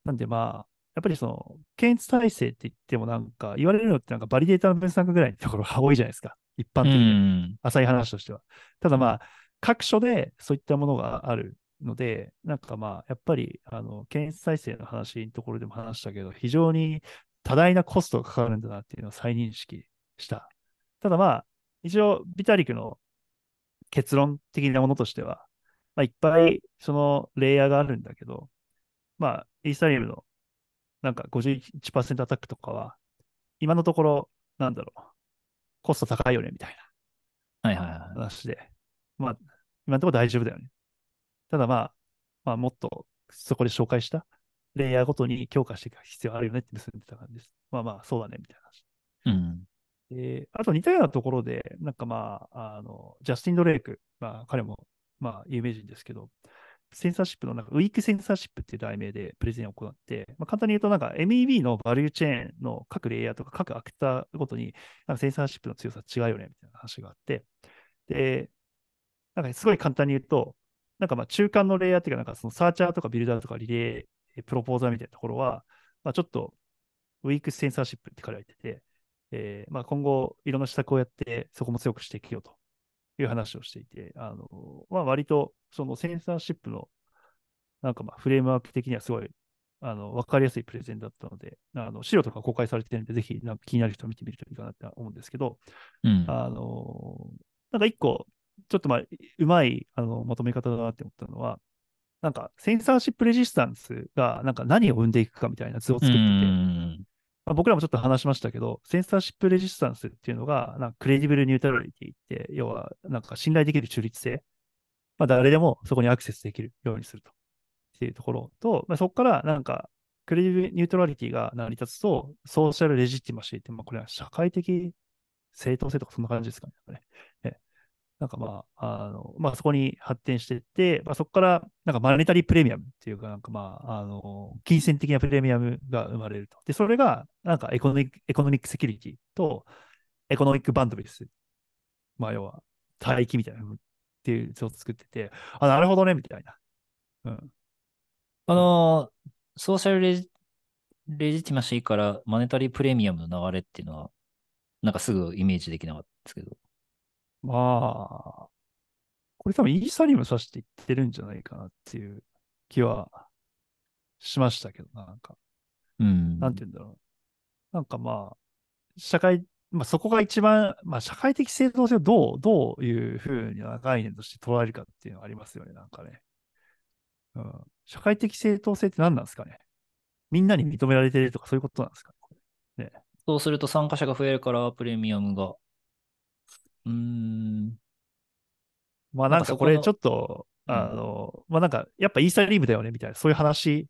なんでまあ、やっぱりその、検出体制って言ってもなんか、言われるのってなんかバリデータの分散化ぐらいのところが多いじゃないですか。一般的に。浅い話としては。ただまあ、各所でそういったものがあるので、なんかまあ、やっぱり、あの、検出体制の話のところでも話したけど、非常に多大なコストがかかるんだなっていうのを再認識した。ただまあ、一応、ビタリクの結論的なものとしては、まあ、いっぱいそのレイヤーがあるんだけど、まあ、イーサリアムのなんか51%アタックとかは、今のところ、なんだろう、コスト高いよね、みたいな。はいはいはい。話で。まあ、今のところ大丈夫だよね。ただまあ、まあ、もっとそこで紹介したレイヤーごとに強化していく必要あるよねって結んでた感じです。まあまあ、そうだね、みたいな話。うん。えあと似たようなところで、なんかまあ、あの、ジャスティン・ドレイク、まあ彼も、まあ有名人ですけど、センサーシップのなんかウィークセンサーシップっていう題名でプレゼンを行って、まあ、簡単に言うとなんか MEB のバリューチェーンの各レイヤーとか各アクターごとになんかセンサーシップの強さ違うよねみたいな話があって、で、なんかすごい簡単に言うと、なんかまあ中間のレイヤーっていうか、なんかそのサーチャーとかビルダーとかリレー、プロポーザーみたいなところは、まあ、ちょっとウィークセンサーシップって彼は言ってて、えー、まあ今後いろんな施策をやってそこも強くしていくよという話をしていて、あの、まあ、割とそのセンサーシップのなんかまあフレームワーク的にはすごいあの分かりやすいプレゼンだったので、あの資料とか公開されてるんで、ぜひなんか気になる人は見てみるといいかなって思うんですけど、うん、あの、なんか一個、ちょっとまあ、うまいあのまとめ方だなって思ったのは、なんかセンサーシップレジスタンスがなんか何を生んでいくかみたいな図を作ってて、まあ、僕らもちょっと話しましたけど、センサーシップレジスタンスっていうのが、なんか credible neutrality って、要はなんか信頼できる中立性、まあ、誰でもそこにアクセスできるようにすると。っていうところと、まあ、そこからなんか credible neutrality が成り立つと、 social legitimacy って、まあ、これは社会的正当性とかそんな感じですかね。ねなんかまあ、あの、まあそこに発展していって、まあそこからなんか monetary premium っていうか、なんかまあ、あの、金銭的なプレミアムが生まれると。で、それがなんか economic、economic security とエコノミックバンドビス。まあ要は、帯域みたいなっていう図を作ってて、あ、なるほどね、みたいな。うん。あの、ソーシャルレジレジティマシーからマネタリープレミアムの流れっていうのは、なんかすぐイメージできなかったですけど。まあ、これ多分イーサリアム指していってるんじゃないかなっていう気はしましたけどな、なんか。うん。なんて言うんだろう。なんかまあ、社会、まあそこが一番、まあ社会的正当性をどう、どういうふうな概念として捉えるかっていうのがありますよね、なんかね。うん。社会的正当性って何なんですかねみんなに認められてるとかそういうことなんですかねそうすると参加者が増えるからプレミアムが。うーん。まあなんかこれちょっと、あの、まあなんかやっぱイーサリームだよねみたいな、そういう話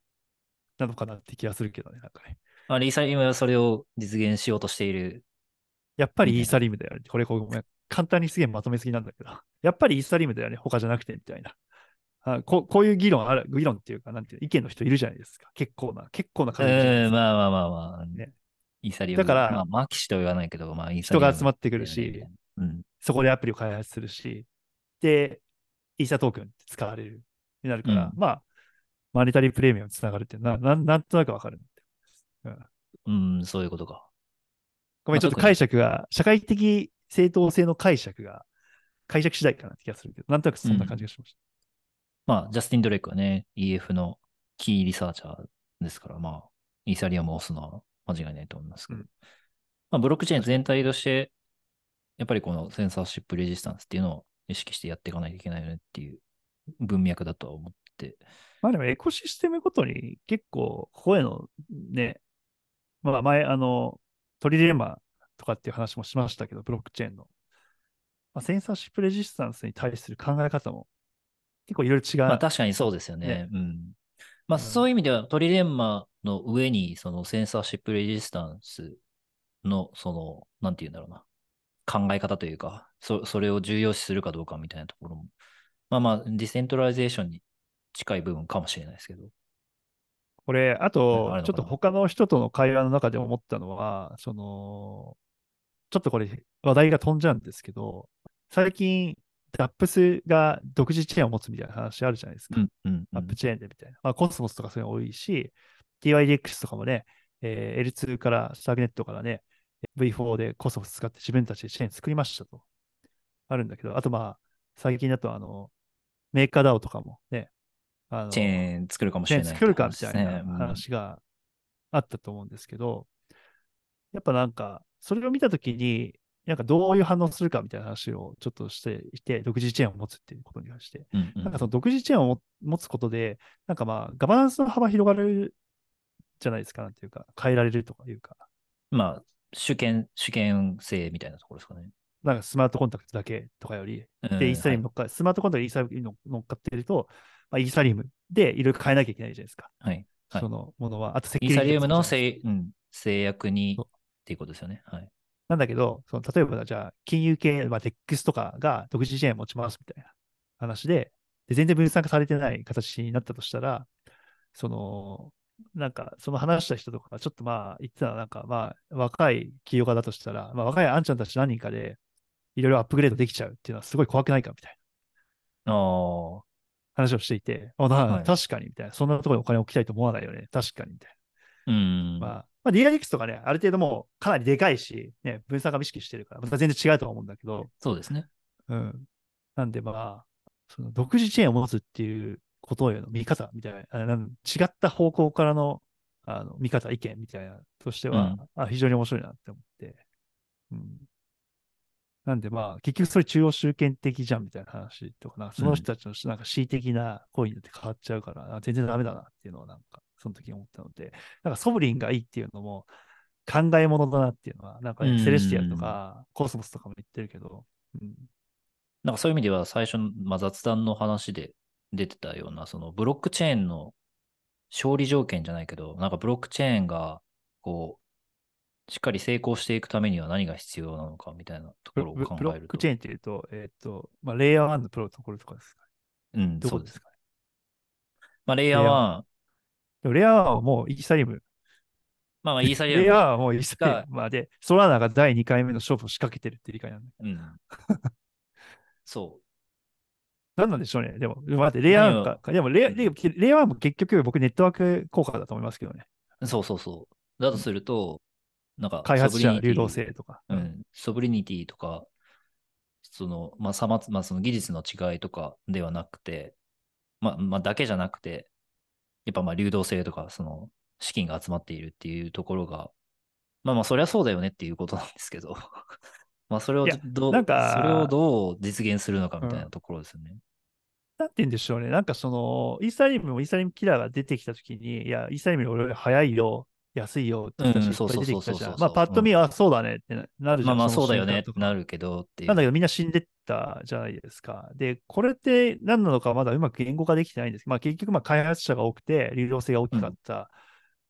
なのかなって気がするけどね、なんかね。あれ、イーサリアムはそれを実現しようとしている。やっぱりイーサリムだよね。これ、こう簡単にすげえまとめすぎなんだけど。やっぱりイーサリムだよね。他じゃなくてみたいな。あこうこういう議論ある、議論っていうか、なんていう意見の人いるじゃないですか。結構な、結構なう数いるじで。まあまあまあまあ。ねイーサリアム。だからまあ、マキシとは言わないけど、まあ、イーサリアム人が集まってくるし、うん。そこでアプリを開発するし、で、イーサトークンって使われる。になるから、うんまあ、マネタリープレミアムにつながるってな、なんなんとなくわかる、うん。うん、そういうことか。ごめん、まあちょっと解釈が、社会的正当性の解釈が、解釈次第かなって気がするけど、なんとなくそんな感じがしました。まあ、ジャスティン・ドレイクはね、EF のキーリサーチャーですから、まあ、イーサリアムを押すのは間違いないと思いますけど。うんまあ、ブロックチェーン全体として、やっぱりこのセンサーシップレジスタンスっていうのを意識してやっていかないといけないよねっていう文脈だとは思って。まあでもエコシステムごとに結構、ここへのね、まあ前、あの、トリレンマとかっていう話もしましたけど、ブロックチェーンの。まあ、センサーシップレジスタンスに対する考え方も結構いろいろ違う。まあ確かにそうですよね。ねうん。まあうんそういう意味ではトリレンマの上にそのセンサーシップレジスタンスのその、なんて言うんだろうな。考え方というか、そそれを重要視するかどうかみたいなところも。まあまあ、 decentralization に近い部分かもしれないですけど。これ、あとちょっと他の人との会話の中で思ったのは、その、ちょっとこれ話題が飛んじゃうんですけど、最近、 dApps が独自チェーンを持つみたいな話あるじゃないですか。うんうん、うん appchain でみたいな。まあ、コスモスとかそういうの多いし、TYDX とかもね、えー L2 から、スターグネットからね、V4 でコスモス使って自分たちでチェーン作りましたと。あるんだけど、あとまあ、最近だとあの、メーカー DAO とかもね、あのチェーン作るかもしれない。作るかみたいな話があったと思うんですけど、やっぱなんか、それを見たときに、なんかどういう反応するかみたいな話をちょっとしていて、独自チェーンを持つっていうことに関して。うんうん。なんかその独自チェーンをも持つことで、なんかまあ、ガバナンスの幅広がるじゃないですか、なんていうか、変えられるとかいうか、まあ、主権、主権性みたいなところですかね。なんかスマートコンタクトだけとかより、うんで、イーサリアム乗はっか、スマートコンタクトにイーサリアムに乗っかってると、まあ、イーサリアムでいろいろ変えなきゃいけないじゃないですか。い。はい。はいそのものは。あとセキイーサリアムのせ制,、うん、制約にっていうことですよね。はい。なんだけど、その例えばじゃあ、金融系、まあ、DEX とかが独自チェーン持ちますみたいな話で、で全然分散化されてない形になったとしたら、その、なんか、その話した人とかがちょっとまあ言ってたら、なんかまあ、若い起業家だとしたら、まあ、若いあんちゃんたち何人かで、いろいろアップグレードできちゃうっていうのはすごい怖くないかみたいなああ、話をしていて、あなはい確かにみたいな、そんなところにお金を置きたいと思わないよね、確かにみたいうん。な。まあ、まあ、DIX とかね、ある程度もうかなりでかいし、ね、分散化も意識してるから、また全然違うとは思うんだけど、そうですね。うん。なんでまあ、その独自チェーンを持つっていうことへの見方みたいな、あなん違った方向からのあの見方、意見みたいなとしては、あ非常に面白いなって思って。うん。なんでまあ、結局それ中央集権的じゃんみたいな話とか、なその人たちのなんか恣意的な行為によって変わっちゃうから、あ全然ダメだなっていうのをなんか、その時に思ったので、なんかソブリンがいいっていうのも考え物だなっていうのは、なんかね、うん。セレスティアルとかコスモスとかも言ってるけど、うん、なんかそういう意味では最初の、まあ、雑談の話で出てたような、そのブロックチェーンの勝利条件じゃないけど、なんかブロックチェーンが、こう、しっかり成功していくためには何が必要なのかみたいなところをブ考えると。ブロックチェーンっていうと、えっ、と、まあ、レイヤー1のプロトコルとかですかね。うん、そうですす。どこでかね。まあ、レイヤーレイヤーは、でもレイヤー1はもうイーサリアム。まあまあ、イーサリレイヤー1アム。はもうイーサリアム。まあで、ソラーナが第2回目の勝負を仕掛けてるって理解なんで。うん。[LAUGHS] そなんなんでしょうね。でも、待って、レイヤー1か。でもレレイヤー1も結局僕ネットワーク効果だと思いますけどね。う。そうそうそう。だとすると、なんか、開発者流動性とか。うん、ソブリニティとか、その、まあ、さまつ、まあ、その技術の違いとかではなくて、まあ、まあ、だけじゃなくて、やっぱまあ、流動性とか、その、資金が集まっているっていうところが、まあまあ、そりゃそうだよねっていうことなんですけど、まあ、それをどう、なんかそれをどう実現するのかみたいなところですよね。なんて言うんでしょうね。なんかその、イーサリアムもイーサリアムキラーが出てきたときに、いや、イーサリアムより俺早いよ。安いよって人たちうんいっぱい出てきたじゃん。まあ、パッと見、あ、そうだねってななるじゃん。まあまあのそうだよねってなるけどって。なんだけどみんな死んでったじゃないですか。で、これって何なのかまだうまく言語化できてないんですけど、まあ結局まあ開発者が多くて流動性が大きかった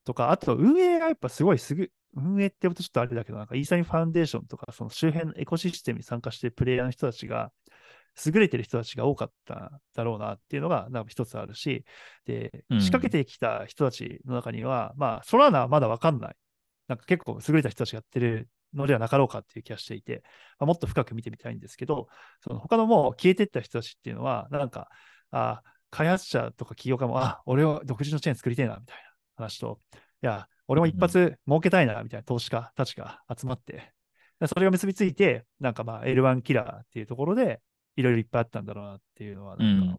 とか、あと運営がやっぱすごいすぐ、運営って言うとちょっとあれだけど、なんかイーサリンファンデーションとか、その周辺のエコシステムに参加しているプレイヤーの人たちが、優れてる人たちが多かっただろうなっていうのが、なんか一つあるし、で、うん仕掛けてきた人たちの中には、まあ、ソラーナはまだわかんない。なんか結構優れた人たちがやってるのではなかろうかっていう気がしていて、まあ、もっと深く見てみたいんですけど、その他のもう消えてった人たちっていうのは、なんか、あ開発者とか企業家も、あ、俺は独自のチェーン作りたいな、みたいな話と、いや、俺も一発儲けたいな、みたいな投資家たちが集まって、でそれが結びついて、なんかまあ L1 キラーっていうところで、いろいろいっぱいあったんだろうなっていうのは、なんか、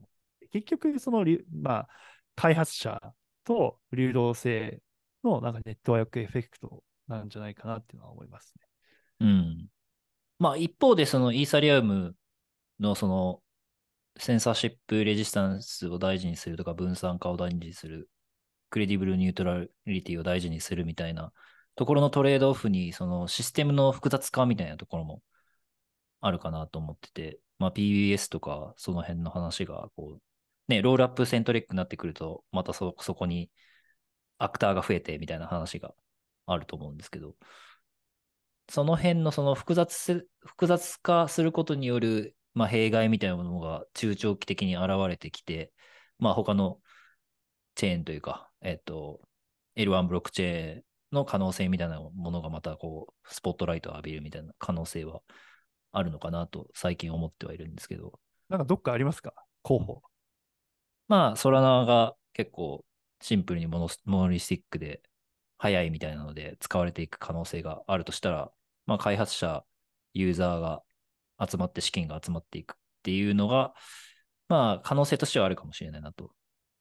結局、そのまあ、開発者と流動性のなんかネットワークエフェクトなんじゃないかなっていうのは思いますね。うん。まあ一方でそのイーサリアムのそのセンサーシップレジスタンスを大事にするとか分散化を大事にする、credible neutrality を大事にするみたいなところのトレードオフにそのシステムの複雑化みたいなところもあるかなと思ってて、まあ PBS とかその辺の話がこう、ね、 rollup centric になってくると、またそ、そこにアクターが増えてみたいな話があると思うんですけど、その辺のその複雑複雑化することによる、まあ、弊害みたいなものが中長期的に現れてきて、まあ、他のチェーンというか、えっと、L1 ブロックチェーンの可能性みたいなものがまたこう、スポットライトを浴びるみたいな可能性はあるのかなと最近思ってはいるんですけど、なんかどっかありますか？候補。まあ、ソラナが結構シンプルにモノモノリスティックで早いみたいなので使われていく可能性があるとしたら、まあ、開発者、ユーザーが集まって資金が集まっていくっていうのが、まあ、可能性としてはあるかもしれないなと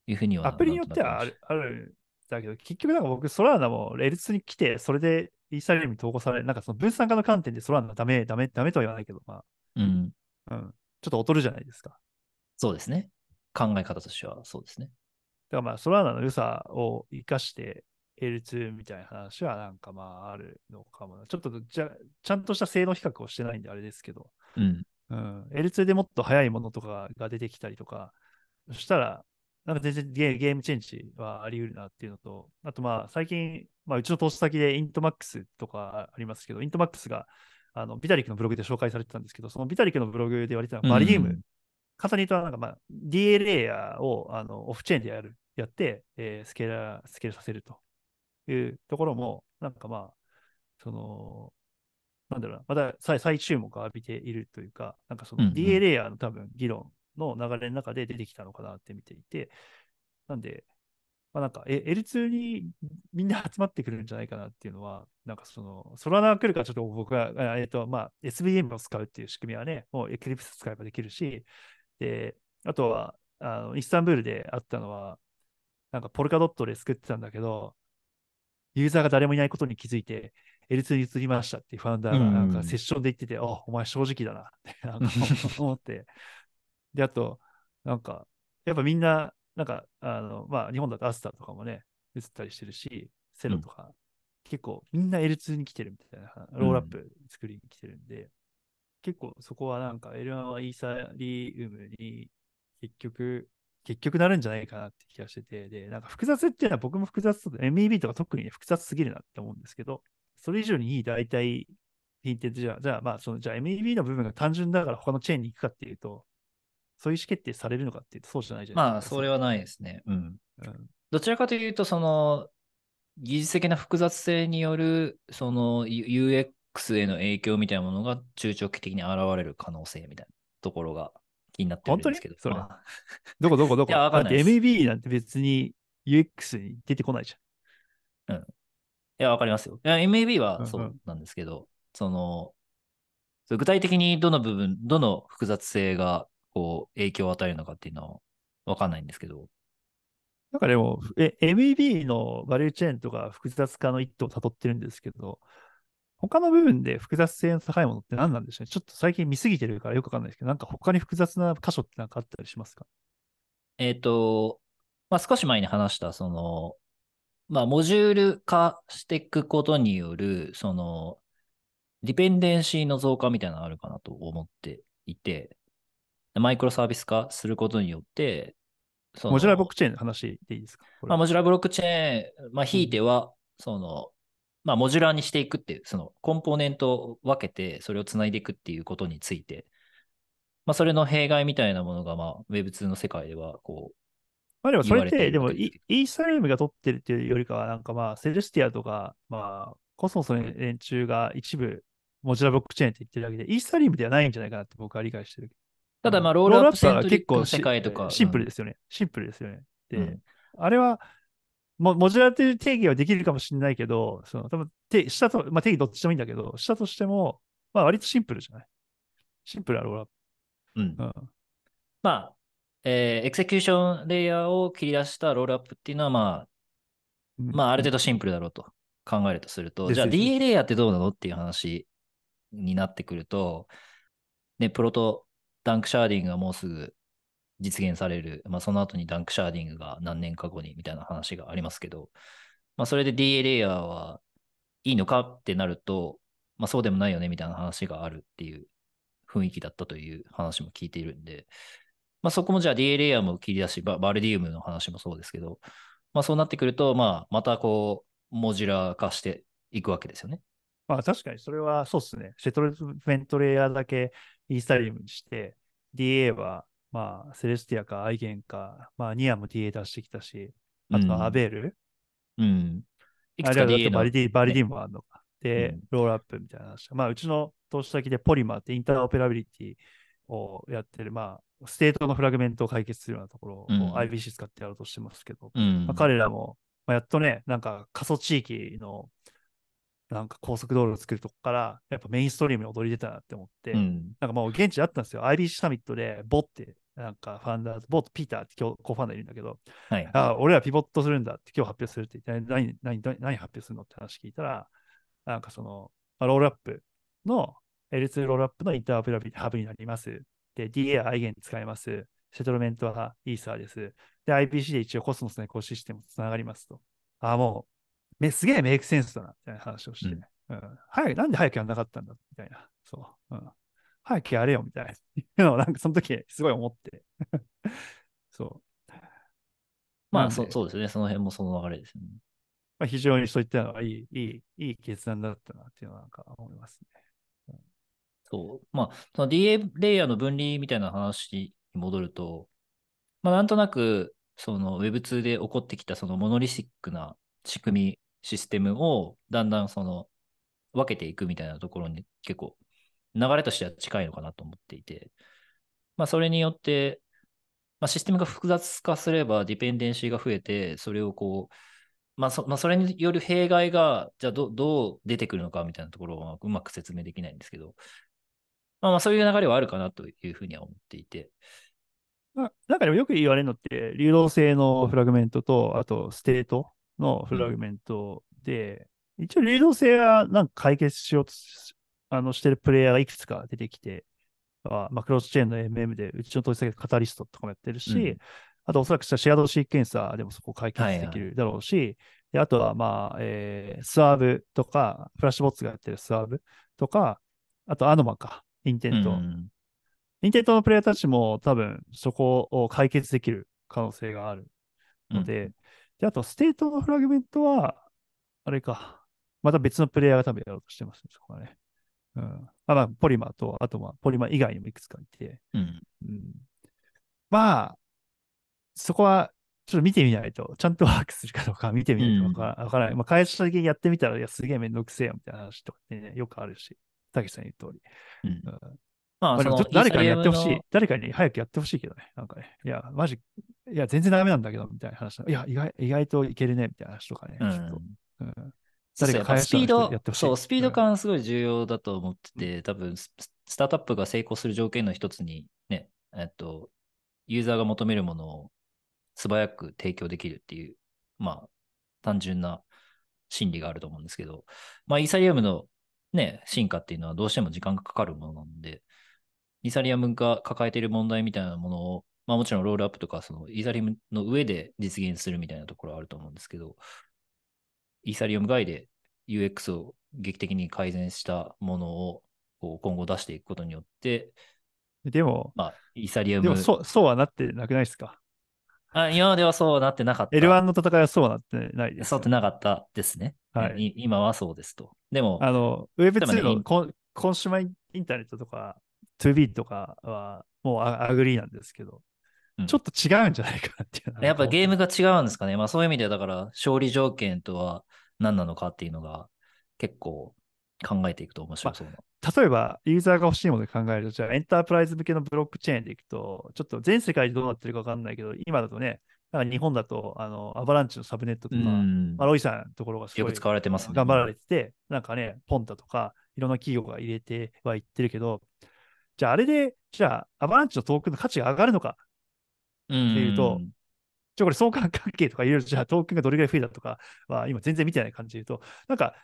いうふうには。アプリによってはある、あるんだけど、結局なんか僕、ソラーナも L2 に来て、それでイーサリアムに投稿される、なんかその分散化の観点でソラーナダメ、ダメ、ダメとは言わないけど、まうん。あ、うん、ちょっと劣るじゃないですか。そうですね。考え方としてはそうですね。だからまあ、ソラーナの良さを生かして L2 みたいな話はなんかまああるのかもな。ちょっとじゃちゃんとした性能比較をしてないんであれですけど、うん。うん、L2 でもっと速いものとかが出てきたりとか、そしたら、なんか全然ゲゲームチェンジはあり得るなっていうのと、あとまあ最近、まあうちの投資先でイントマックスとかありますけど、イントマックスがあのビタリックのブログで紹介されてたんですけど、そのビタリックのブログで言われてたのはバリウム、うん簡単に言うとなんかまあーをあのオフチェーンでやる、やって、えースケーラー、スケールさせるというところも、なんかまあ、その、なんだろうな、また再再注目を浴びているというか、なんかそのうんうん。DA レイヤーの多分議論の流れの中で出てきたのかなって見ていて、なんで、まあ、なんかえ L2 にみんな集まってくるんじゃないかなっていうのは、なんかその、ソラナー来るからちょっと僕は、あえっと、まあ、SVM を使うっていう仕組みはね、もう Eclipse 使えばできるし、で、あとは、あのイスタンブールであったのは、なんかポルカドットで作ってたんだけど、ユーザーが誰もいないことに気づいて、L2 に移りましたっていうファウンダーがなんかセッションで言ってて、あ、お前正直だなってなんか思って。で、あと、なんか、やっぱみんな、なんか、あの、まあ、日本だとアスターとかもね、移ったりしてるし、セロとか、結構みんな L2 に来てるみたいな、ロールアップ作りに来てるんで、結構そこはなんか L1 はイーサリウムに結局、結局なるんじゃないかなって気がしてて、で、なんか複雑っていうのは僕も複雑と、MEB とか特にね複雑すぎるなって思うんですけど、それ以上にいい代替品って、じゃあ、じゃあまあ、その、じゃあ MEB の部分が単純だから他のチェーンに行くかっていうと、そういう意思決定されるのかっていうと、そうじゃないじゃないまあ、ですか。それはないですね。うん。うんどちらかというと、その、技術的な複雑性による、その U- UX への影響みたいなものが中長期的に現れる可能性みたいなところが気になってるんですけど。本当に？それまあどこどこどこ [LAUGHS] いやわかんないですだって MEB なんて別に UX に出てこないじいや、わかりますよ。MAB うんうんはそうなんですけど、その、そう具体的にどの部分、どの複雑性が、こう、影響を与えるのかっていうのはわかんないんですけど。なんかでも、え、MEB のバリューチェーンとか複雑化の一途を辿ってるんですけど、他の部分で複雑性の高いものって何なんでしょうね？ちょっと最近見すぎてるからよくわかんないですけど、なんか他に複雑な箇所ってなんかあったりしますか？えっ、と、まあ、少し前に話した、その、まあ、モジュール化していくことによる、その、ディペンデンシーの増加みたいなのがあるかなと思っていて、マイクロサービス化することによって、モジュラーブロックチェーンの話でいいですか？まあ、モジュラーブロックチェーン、まあ、ひいては、その、まあ、 modular にしていくっていう、その、コンポーネントを分けて、それをつないでいくっていうことについて、まあ、それの弊害みたいなものが、まあ、Web2 の世界では、こまあでもそれって、でもイーサリアムが取ってるっていうよりかは、なんかまあ、セレスティアとか、まあ、コスモスの連中が一部、 modular ブロックチェーンって言ってるだけで、イーサリアムではないんじゃないかなって僕は理解してる。う、ただ、まあ、うん rollup centric の世界とか、シンプルでですよね。シンプルですよね。で、うんあれは、もモジュラーという定義はできるかもしれないけど、その多分て下と、まあ、定義どっちでもいいんだけど、下としても、まあ割とシンプルじゃない？シンプルなロールアッうんプ。うん。まあ、えーエクセキューションレイヤーを切り出したロールアップっていうのは、まあ、うんまあ、ある程度シンプルだろうと考えるとすると、じゃあ DA レイヤーってどうなのっていう話になってくると、ね、プロトdanksharding がもうすぐ実現される、まあ、その後に danksharding が何年か後にみたいな話がありますけど、まあ、それで DA レイヤーはいいのかってなると、まあ、そうでもないよねみたいな話があるっていう雰囲気だったという話も聞いているんで、まあ、そこもじゃあ DA レイヤーも切り出し、 validium の話もそうですけど、まあ、そうなってくると、まあ、またこう、 modular 化していくわけですよね。まあ確かにそれはそうですね。 settlement layer だけイーサリアムにして、DA はまあセレスティアかアイゲンか、まあニアも DA 出してきたし、あとはアベール、うん。いくあつかバリディ、バリディもあるのか。で、うん rollup みたいな話。まあうちの投資先でポリマーって interoperability をやってる、まあ state の fragment を解決するようなところをうん IBC 使ってやろうとしてますけど、うんまあ、彼らも、まあ、やっとね、なんか過疎地域のなんか高速道路を作るとこから、やっぱメインストリームに躍り出たなって思って、うん。なんかもう現地であったんですよ。IBC サミットで、ボって、なんか founders、ボとピーターって今日 co-founder いるんだけど、はい。あ俺らピボットするんだって今日発表するって言って、何、何、何何発表するのって話聞いたら、なんかその、まあロールアップの、L2 ロールアップのインターオペラビリティハブになります。で、DA はアイゲン使えます。セトルメントはイーサーです。で、IPC で一応コスモスのエコシステムとつながりますと。ああ、もう、めすげえメイクセンスだな、みたいな話をして。うんうん早く、なんで早くやんなかったんだ、みたいな。そう。うん、早くやれよ、みたいな。のをなんかその時すごい思って。[LAUGHS] そう。まあ、そそうですね。その辺もその流れですね。まあ、非常にそういったのはいい、いい、いい決断だったなっていうのはなんか思いますね。そう。まあ、その DA レイヤーの分離みたいな話に戻ると、まあ、なんとなく、その Web2 で起こってきたそのモノリシックな仕組み、システムをだんだんその分けていくみたいなところに結構流れとしては近いのかなと思っていて、まあ、それによって、まあ、システムが複雑化すればディペンデンシーが増えて、それをこう、まあそまあ、それによる弊害が、じゃあどどう出てくるのかみたいなところはうまく説明できないんですけど、まあまあそういう流れはあるかなというふうには思っていて。まあ、なんかでもよく言われるのって、流動性の fragment と、あと state の fragment で、一応流動性はなんか解決しようとしあのしてるプレイヤーがいくつか出てきて、あまあ、クロスチェーンの MM で、うちの投資先カタリストとかもやってるし、うん。あとおそらく shared sequencer でもそこを解決はいはいできるだろうし、であとはまあ、えー SUAVE とか、フラッシュボッツがやってる SUAVEとか、あとアノマか、 intent。うん intent のプレイヤーたちも多分そこを解決できる可能性があるので、で、あと state の fragment は、あれか、また別のプレイヤーが多分やろうとしてますね、そこはね。うん。あまあ、ポリマーと、あとまあ、ポリマー以外にもいくつかいて、うんうん。まあ、そこはちょっと見てみないと、ちゃんとワークするかどうか見てみないとわから,、わからない。まあ、開発者的にやってみたら、いや、すげえめんどくせえよみたいな話とかね、よくあるし、たけしさん言う通り。うんうんまあ、誰かにやってほしい。誰かに早くやってほしいけどね。なんかね。いや、マジ、いや、全然ダメなんだけど、みたいな話。いや、意外意外といけるね、みたいな話とかね。うんうん誰かスピード人やってほしいそう、スピード感すごい重要だと思ってて、多分ス、スタートアップが成功する条件の一つに、ね、えっと、ユーザーが求めるものを素早く提供できるっていう、まあ、単純な心理があると思うんですけど、まあ、イーサリアムのね、進化っていうのはどうしても時間がかかるものなので、イーサリアムが抱えている問題みたいなものを、まあもちろんロールアップとか、そのイーサリアムの上で実現するみたいなところはあると思うんですけど、イーサリアム外で UX を劇的に改善したものをこう今後出していくことによって、でも、まあ、イーサリアム。でもそう、そうはなってなくないですか？あ今まではそうなってなかった。?L1 の戦いはそうはなってないですよ。そうってなかったですね。はいい今はそうですと。でも、あの、でも Web2 ねのコンコンシューマーインターネットとか、2B とかはもうあ agree なんですけど、うんちょっと違うんじゃないかなっていうやっぱゲームが。が違うんですかね？まあそういう意味では、だから勝利条件とは何なのかっていうのが結構考えていくと面白そうな。例えば、ユーザーが欲しいもので考えると、じゃあ enterprise 向けのブロックチェーンでいくと、ちょっと全世界でどうなってるかわかんないけど、今だとね、なんか日本だと、あの、アバランチのサブネットとか、うんまあ、ロイさんのところがすごいよく使われてますね。頑張られてて、なんかね、ポンタとか、いろんな企業が入れてはいってるけど、じゃああれで、じゃあ、アバランチのトークンの価値が上がるのかうんっていうとじゃあこれ相関関係とかいろいろ、じゃあトークンがどれぐらい増えたとかは、今全然見てない感じで言うと、なんか、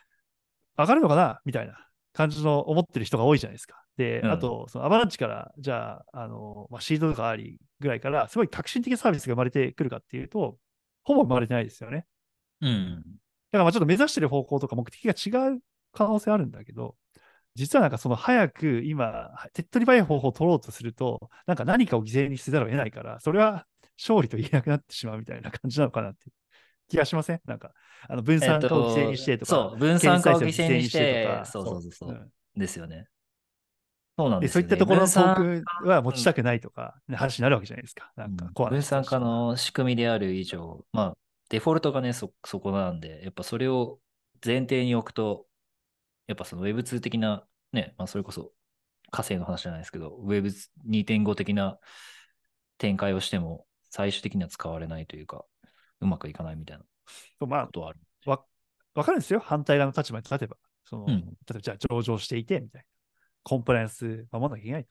上がるのかなみたいな感じの思ってる人が多いじゃないですか。で、うんあと、そのアバランチから、じゃあ、あの、まあ、シードとかありぐらいから、すごい革新的なサービスが生まれてくるかっていうと、ほぼ生まれてないですよね。うん。だからまあちょっと目指してる方向とか目的が違う可能性あるんだけど、実はなんかその早く今、手っ取り早い方法を取ろうとすると、なんか何かを犠牲にせざるを得ないから、それは勝利と言えなくなってしまうみたいな感じなのかなって気がしませんなんか、あの分散化を犠牲にしてとか、そう、分散化を犠牲にしてとか、そうそうそうそう、んですよね。そうなんでですよ、ね。そういったところのトークンは持ちたくないとか、ね話になるわけじゃないですか。なんかう分散化の仕組みである以上、まあ、デフォルトがね、そ、そこなんで、やっぱそれを前提に置くと、やっぱその Web2 的な、ね、まあそれこそ火星の話じゃないですけど、Web2.5 的な展開をしても、最終的には使われないというか、うまくいかないみたいなことはある。わわかるんですよ。反対側の立場に立てば。そのうん例えばじゃあ上場していて、みたいな。コンプライアンス守らなきゃいけない。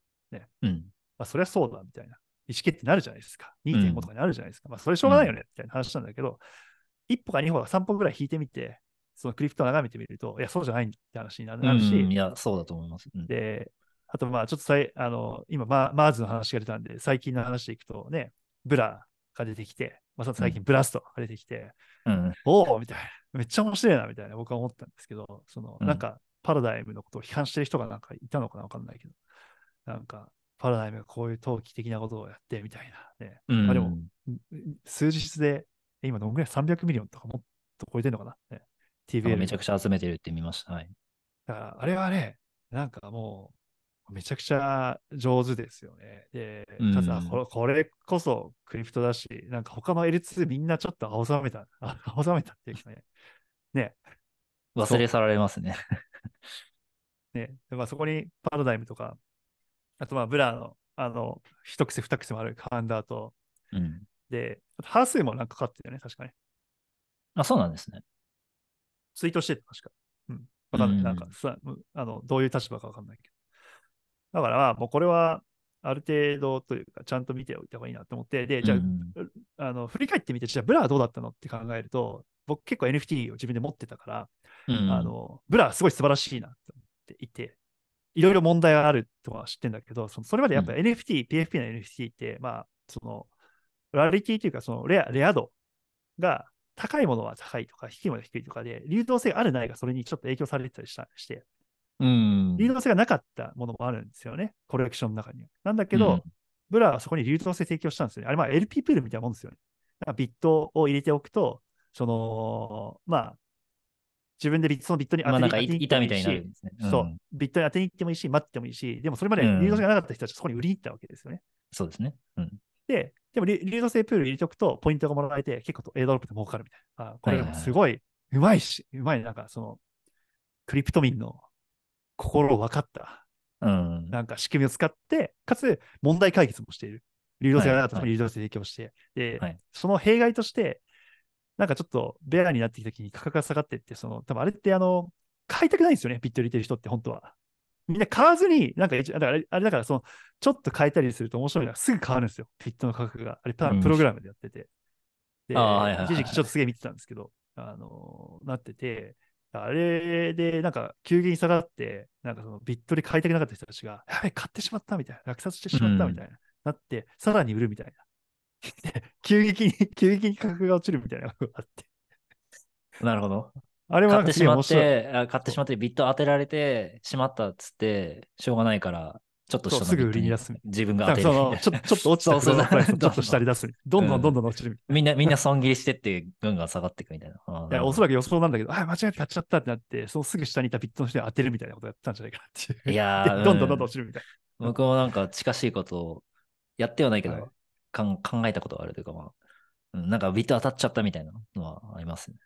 うん。まあ、そりゃそうだ、みたいな。意思決定になるじゃないですか。ん2.5とかになるじゃないですか。まあ、それしょうがないよね、みたいな話なんだけど、一歩か二歩か三歩ぐらい引いてみて、そのクリプトを眺めてみると、いや、そうじゃないんだって話になるし、うんいや、そうだと思います。うんで、あと、まあ、ちょっとさい、あの、今、ま、マーズの話が出たんで、最近の話でいくとね、ブラが出てきて、まあ、最近ブラストが出てきて、うん。おおみたいな。めっちゃ面白いな、みたいな僕は思ったんですけど、その、うんなんか、パラダイムのことを批判してる人がなんかいたのかなわかんないけど、なんか、パラダイムがこういう投機的なことをやって、みたいなね。うんまあでも、ん数日で、え今どんぐらい ?300 million とかもっと超えてるのかな、ね、なんか ?TVL。めちゃくちゃ集めてるって見ました。はい。だから、あれはね、なんかもう、めちゃくちゃ上手ですよね。で、かつ、あうんこれこそクリプトだし、なんか他の L2 みんなちょっと青ざめた、あ [LAUGHS] 青ざめたっていうかね、ね、忘れ去られますね。[LAUGHS] ね、でまあ、そこにパラダイムとか、あとまあブラの、あの、一癖二癖もあるカウンダーと、うん。で、ハー数もなんかかかってるよね、確かね。あ、そうなんですね。ツイートしてて、確か。うん。わかんない。うんなんかさ、あの、どういう立場かわかんないけど。だからまあ、もうこれは、ある程度というか、ちゃんと見ておいた方がいいなと思って、で、じゃあ、うんあの振り返ってみて、じゃあ、ブラはどうだったのって考えると、僕結構 NFT を自分で持ってたから、うんあの、ブラはすごい素晴らしいなって思っていて、いろいろ問題があるとは知ってんだけど、そのそれまでやっぱう NFT、PFP の NFT って、まあ、その、ラリティというか、そのレア、レア度が高いものは高いとか、低いものは低いとかで、流動性があるないがそれにちょっと影響されてたりしたして、うん。流動性がなかったものもあるんですよね、コレクションの中には。なんだけど、うんブラはそこに流動性提供したんですよね。あれ、まあ LP プールみたいなもんですよね。だからビットを入れておくと、その、まあ、自分でビットそのビットに当てに行ってもいい板みたいになるんし、ですね。そううん、ビットに当てに行ってもいいし、待ってもいいし、でもそれまでうん流動性がなかった人たちはそこに売りに行ったわけですよね。そうですね。うん。で、でも流流動性プール入れておくと、ポイントがもらえて、結構エアドロップで儲かるみたいな。あこれでもすごい、うまいし、うまい、なんかその、クリプト民の心を分かった、うん。なんか仕組みを使って、かつ問題解決もしている。流動性がなかったはいところに流動性提供して、で、はいその弊害として、なんかちょっとベアになってきた時に価格が下がっていって、その、多分あれってあの、買いたくないんですよね、ビット入れてる人って本当は。みんな買わずに、なんか一、だからあれだからその、ちょっと変えたりすると面白いのがすぐ変わるんですよ、ビットの価格が。あれ、プログラムでやってて。で、あーはいはいはい一時期ちょっとすげえ見てたんですけど、あのなってて、あれで、なんか、急激に下がって、なんかそのビットで買いたくなかった人たちが、やべえ、買ってしまったみたいな、落札してしまったみたいな、なって、さらに売るみたいな。[LAUGHS] で、急激に、急激に価格が落ちるみたいなことがあって。なるほど。あれもなんか買ってしまっ。て、あ買ってしまって、ビット当てられて、しまったっつって、しょうがないから、ちょっと下そうすぐのビットに売りに出す自分が当てるちょちょっと落ちたそうそちょっと [LAUGHS] 下に出す。どんどんどんどん落ちるみんな、みんな損切りしてって、ぐんが下がっていくみたいな。な。いや、おそらく。く予想なんだけど、あ、間違えて買っちゃったってなって、そのすぐ下にいたビットの人に当てるみたいなことやってたんじゃないかなっていう。いや [LAUGHS] どんどんどんどんうん落ちるみたい僕もなんか近しいことをやってはないけど、はいかん考えたことがあるというか、まあ、うんなんかビット当たっちゃったみたいなのはありますね。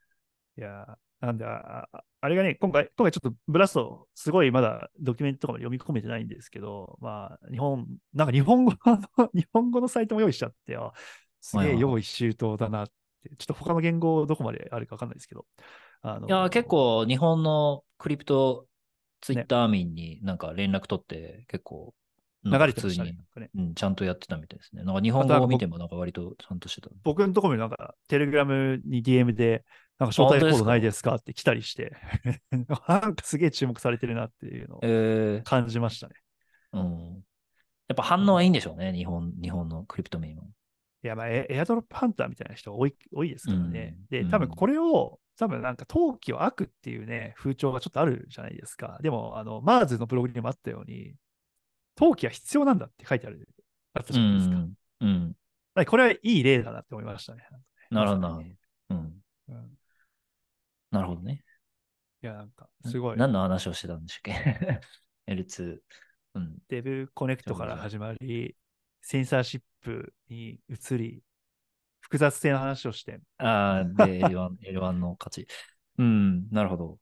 な。いやー、なんで、あれがね、今回、今回ちょっとブラスト、すごいまだドキュメントとかも読み込めてないんですけど、まあ、日本、なんか日本語の、[LAUGHS] 日本語のサイトも用意しちゃってよ、すげえ用意周到だなって、ちょっと他の言語どこまであるかわかんないですけど、あのいやー、結構日本のクリプトツイッター民になんか連絡取って、結構、流れてましたね。になんかねうん、ちゃんとやってたみたいですね。なんか日本語を見てもなんか割とちゃんとしてた。僕のところになんか、テレグラムに DM で、なんか招待コードないですか？って来たりして、[LAUGHS] なんかすげえ注目されてるなっていうのをえ感じましたね。ー、うん。やっぱ反応はいいんでしょうね、日本、日本のクリプト民は。いや、まあ、エエアドロップハンターみたいな人多い多いですからね。で、うんうん多分これを、多分なんか、陶器を悪っていうね、風潮がちょっとあるじゃないですか。でも、あの、マーズのブログにもあったように、陶器は必要なんだって書いてある、あったうじゃないですか。ん。うん。だからこれはいい例だなって思いましたね。なるほど、なるほどね。いや、なんか、すごい。何の話をしてたんでしたっけ [LAUGHS] ?L2。うん。デブコネクトから始まり、センサーシップに移り、複雑性の話をして、ああ、で、L1、[LAUGHS] L1 の勝ち。うん、なるほど。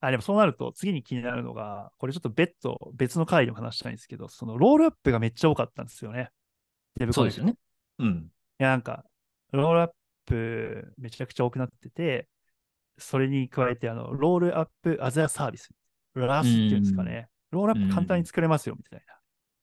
あ、でもそうなると次に気になるのが、これちょっと別途、別の回でも話したいんですけど、そのロールアップがめっちゃ多かったんですよね。デブコネクト。そうですよね。うん。いや、なんか、ロールアップめちゃくちゃ多くなってて、それに加えて、あの、ロールアップアザーサービス。ラスっていうんですかね。ロールアップ簡単に作れますよ、みたいな。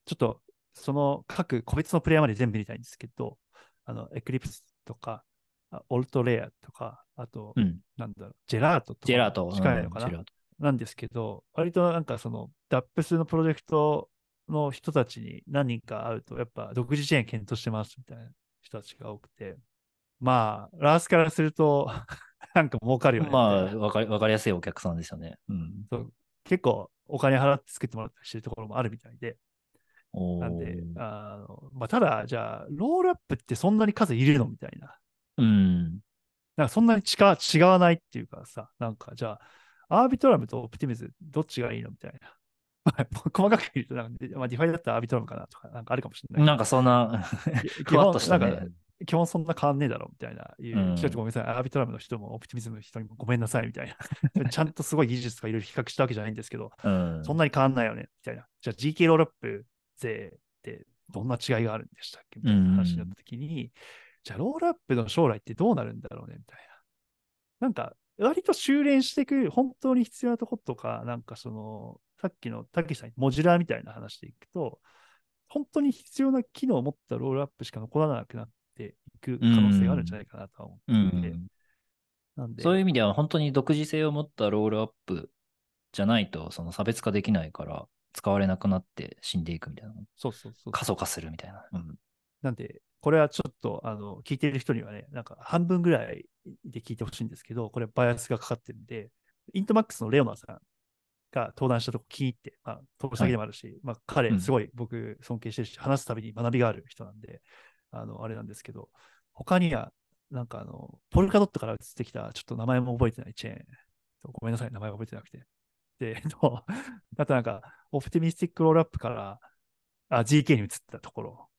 ちょっと、その各個別のプレイヤーまで全部見たいんですけど、あの、エクリプスとか、あオルトレアとか、あと、うん。なんだろう、ジェラートとか。ジェラート。近いのかな？うん。なんですけど、割となんかその、ダップスのプロジェクトの人たちに何人か会うと、やっぱ独自チェーン検討してますみたいな人たちが多くて、まあ、ラースからすると、[LAUGHS] なんか儲かるよね。まあ、わかり、わかりやすいお客さんですよね。うん。そう結構お金払って作ってもらったりしてるところもあるみたいで、なんで、あのまあ、ただ、じゃあ、ロールアップってそんなに数いるのみたいな。うん。なんかそんなに違う違わないっていうかさ、なんかじゃあ、アービトラムとオプティミズム、どっちがいいのみたいな。[LAUGHS] まあ細かく言うとなんか、まあ、 DeFi だったらアービトラムかなとか、なんかあるかもしれない。なんかそんな、[LAUGHS] 基ふわっとしたなんかね。基本そんな変わんねえだろみたいな。いううん人たちごめんなさい。アービトラムの人もオプティミズムの人にもごめんなさいみたいな。[LAUGHS] ちゃんとすごい技術とかいろいろ比較したわけじゃないんですけど、うん。そんなに変わんないよねみたいな。じゃあ GK ロールアップ税ってどんな違いがあるんでしたっけみたいな話になった時に、じゃあロールアップの将来ってどうなるんだろうねみたいな。なんか、割と修練していく、本当に必要なとことか、なんかその、さっきのたけしさん、モジュラーみたいな話でいくと、本当に必要な機能を持ったロールアップしか残らなくなっていく可能性があるんじゃないかなとは思うっていて、ん。なんで、そういう意味では本当に独自性を持ったロールアップじゃないと、その差別化できないから、使われなくなって死んでいくみたいな。そうそうそう。過疎化するみたいな。うん。なんで、これはちょっと、あの、聞いてる人にはね、なんか半分ぐらいで聞いてほしいんですけど、これバイアスがかかってるんで、イントマックスのレオナさんが登壇したとこ聞いて、まあ、投資先でもあるし、まあ、う彼、んすごい僕尊敬してるし、話すたびに学びがある人なんで、あの、あれなんですけど、他には、なんかあの、ポルカドットから移ってきた、ちょっと名前も覚えてないチェーン、ごめんなさい、名前覚えてなくて。で、の [LAUGHS] あとなんか、オプティミスティックロールアップから、あ、GK に移ったところ、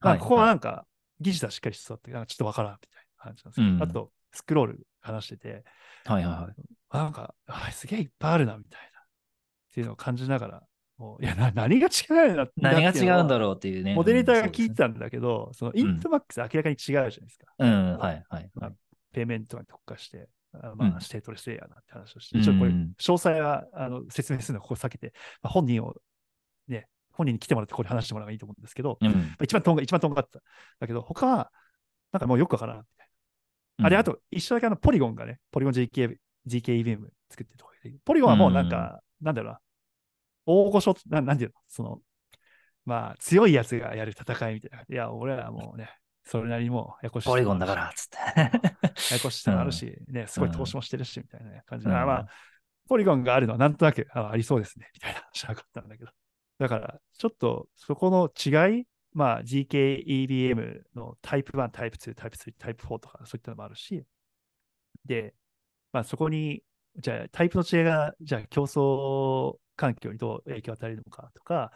まあ、ここはなんか、技術はしっかりしそうって、なんかちょっとわからんみたいな感じなんですけど、うんあと、スクロール話してて、はいはいはい。あなんか、あすげえいっぱいあるな、みたいな。っていうのを感じながら、いや、な [LAUGHS] 何が違うんだ何が違うんだろろうっていうね。モデレーターが聞いててたんだけど、そのイントマックス明らかに違うじゃないですか。うん、はいはい。まあペイメントに特化して、まあ、ステートレスレイヤーなって話をして、ちょっとこれ、うん詳細はあの説明するのはここ避けて、まあ、本人を、ね、本人に来てもらってこれ話してもらえばいいと思うんですけど、うん。一番とんが、一番とんがってた。だけど、他は、なんかもうよくわからんみたいな。あれ、あと、一緒だけあの、ポリゴンがね、ポリゴン GK、GKEVM 作ってるところで、ポリゴンはもうなんか、なんだろうな、大御所、ななんていうの、その、まあ、強いやつがやる戦いみたいな。いや、俺らはもうね、それなりにもうややこしい。ポリゴンだから、つって。ややこしさもあるし、[LAUGHS] ね、すごい投資もしてるし、みたいなね感じで、うんあまあ、ポリゴンがあるのはなんとなくあありそうですね、みたいな話がかったんだけど。だから、ちょっとそこの違い、まあ、GKEBM のタイプ1、タイプ2、タイプ3、タイプ4とかそういったのもあるし、で、まあそこに、じゃあタイプの違いが、じゃあ競争環境にどう影響を与えるのかとか、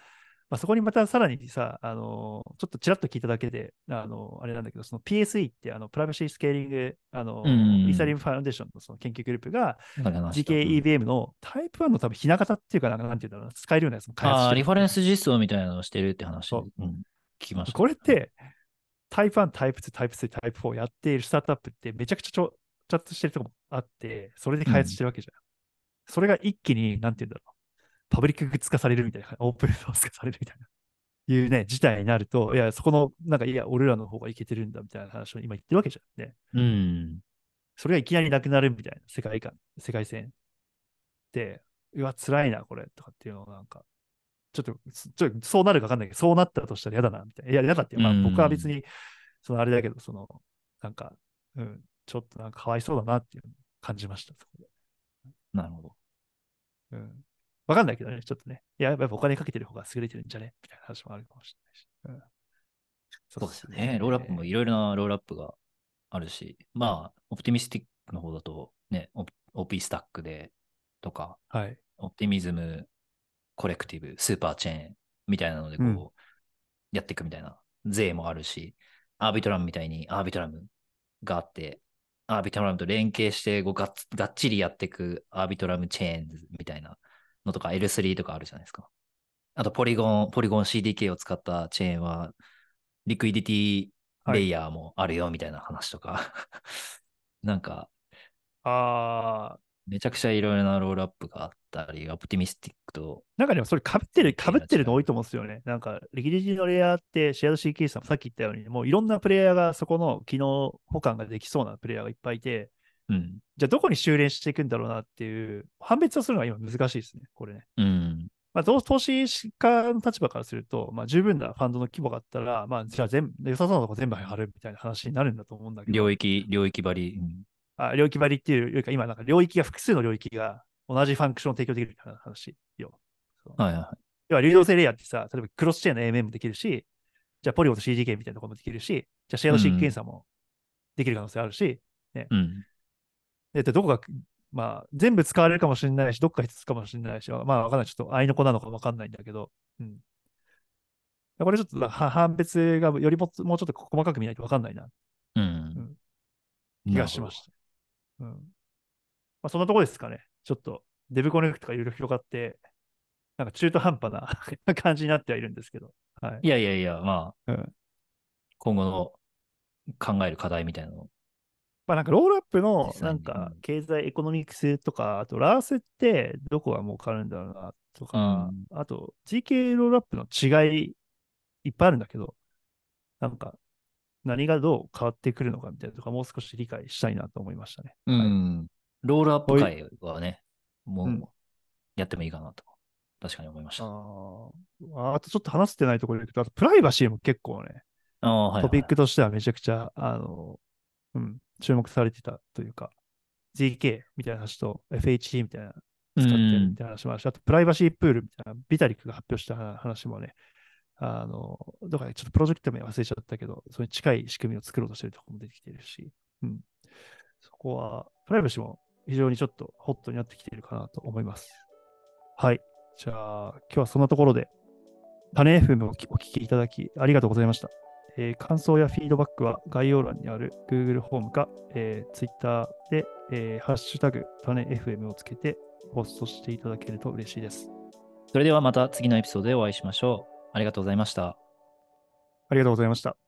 まあ、そこにまたさらにさ、あのちょっとちらっと聞いただけで、あのあれなんだけど、その PSE ってあのプライバシースケーリング、あのうん。うんうんイーサリアムファウンデーションのその研究グループが GKEBM のタイプ1の多分ひな形っていうかなんか、なんていうんだろうな、使えるようなやつも開発してる。リファレンス実装みたいなのをしてるって話、そう。うん、聞きました。これって、タイプ1、タイプ2、タイプ3、タイプ4やっているスタートアップってめちゃくちゃちょちゃんとしてるとこもあって、それで開発してるわけじゃん。それが一気に、なんていうんだろう、パブリックグッズ化されるみたいな、[LAUGHS] オープンソース化されるみたいな、いうね、事態になると、いや、そこの、なんか、いや、俺らの方がいけてるんだみたいな話を今言ってるわけじゃんね。うん。それがいきなりなくなるみたいな世界観、世界線で、うわ、辛いな、これ、とかっていうのをなんか、ちょっと、すちょそうなるかわかんないけど、そうなったとしたら嫌だな、みたいな。いや、嫌だってまあうん僕は別に、そのあれだけど、その、なんか、うん、ちょっとなんかかわいそうだなっていう感じました、そこで。なるほど。うん。わかんないけどね、ちょっとね。いや、やっぱお金かけてる方が優れてるんじゃね？みたいな話もあるかもしれないし。うん、そうですよね。ロールアップもいろいろなロールアップがあるし、まあ、オプティミスティックの方だと、ね、オ OP スタックでとか、はい。オプティミズム、コレクティブ、スーパーチェーンみたいなので、こう、うんやっていくみたいな税もあるし、アービトラムみたいにアービトラムがあって、アービトラムと連携してこうがっつがっちりやっていくアービトラムチェーンズみたいなのとか L3 とかあるじゃないですか。あとポリゴン、ポリゴン CDK を使ったチェーンは、リクイディティレイヤーもあるよみたいな話とか、[LAUGHS] なんか、あー、めちゃくちゃいろいろなロールアップがあったり、オプティミスティックと、なんかでもそれ被ってる、経営が違う被ってるの多いと思うんですよね。なんか、リキディティのレイヤーって、シェアド CK さんもさっき言ったように、もういろんなプレイヤーがそこの機能保管ができそうなプレイヤーがいっぱいいて、うん。じゃあどこに修練していくんだろうなっていう、判別をするのが今難しいですね、これね。うん。まあ、投投資家の立場からすると、まあ、十分なファンドの規模があったら、まあ、じゃあ全部、良さそうなとこ全部貼るみたいな話になるんだと思うんだけど、領域、領域張り。うんあ領域張りっていうよりか、今、なんか領域が複数の領域が同じファンクションを提供できるみたいな話よ。はいは要は流動性レイヤーってさ、例えばクロスチェーンの MM もできるし、じゃあポリゴンと CDK みたいなところもできるし、じゃあシェアドシーク検査もできる可能性あるし、い。うん。ででどこが、まあ、全部使われるかもしれないし、どっか一つかもしれないし、まあ、わかんない。ちょっと、合いの子なのかわかんないんだけど、うん。これちょっとは判別がよりももうちょっと細かく見ないとわかんないなうん。気がしました。うん。まあ、そんなとこですかね。ちょっと、デブコネクトがいろいろ広がって、なんか中途半端な [LAUGHS] 感じになってはいるんですけど。はい。いやいやいや、まあ、うん今後の考える課題みたいなの。まあなんか rollup のなんかうん経済 economics とか、あと RaaS ってどこが儲かるんだろうなとか、あと GK ロールアップの違いいっぱいあるんだけど、なんか何がどう変わってくるのかみたいなとかもう少し理解したいなと思いましたね。うはいん。 rollup 会はね、もうんう、やってもいいかなと、確かに思いました。ああとちょっと話してないところでいくと、あとプライバシーも結構ね、はい、はい。トピックとしてはめちゃくちゃ、あの、うん、注目されてたというか、GK みたいな話と FHE みたいな使ってるみたいな話もあるし、あとプライバシープールみたいな、ビタリックが発表した話もね、あの、どっかでちょっとプロジェクト名忘れちゃったけど、それに近い仕組みを作ろうとしてるところも出てきてるし、うん。そこは、プライバシーも非常にちょっとホットになってきているかなと思います。はい。じゃあ、今日はそんなところで、種 FM をお聞きいただきありがとうございました。えー感想やフィードバックは概要欄にある Google フォームか、えー Twitter で、えーハッシュタグ種 FM をつけてポストしていただけると嬉しいです。それではまた次のエピソードでお会いしましょう。ありがとうございました。ありがとうございました。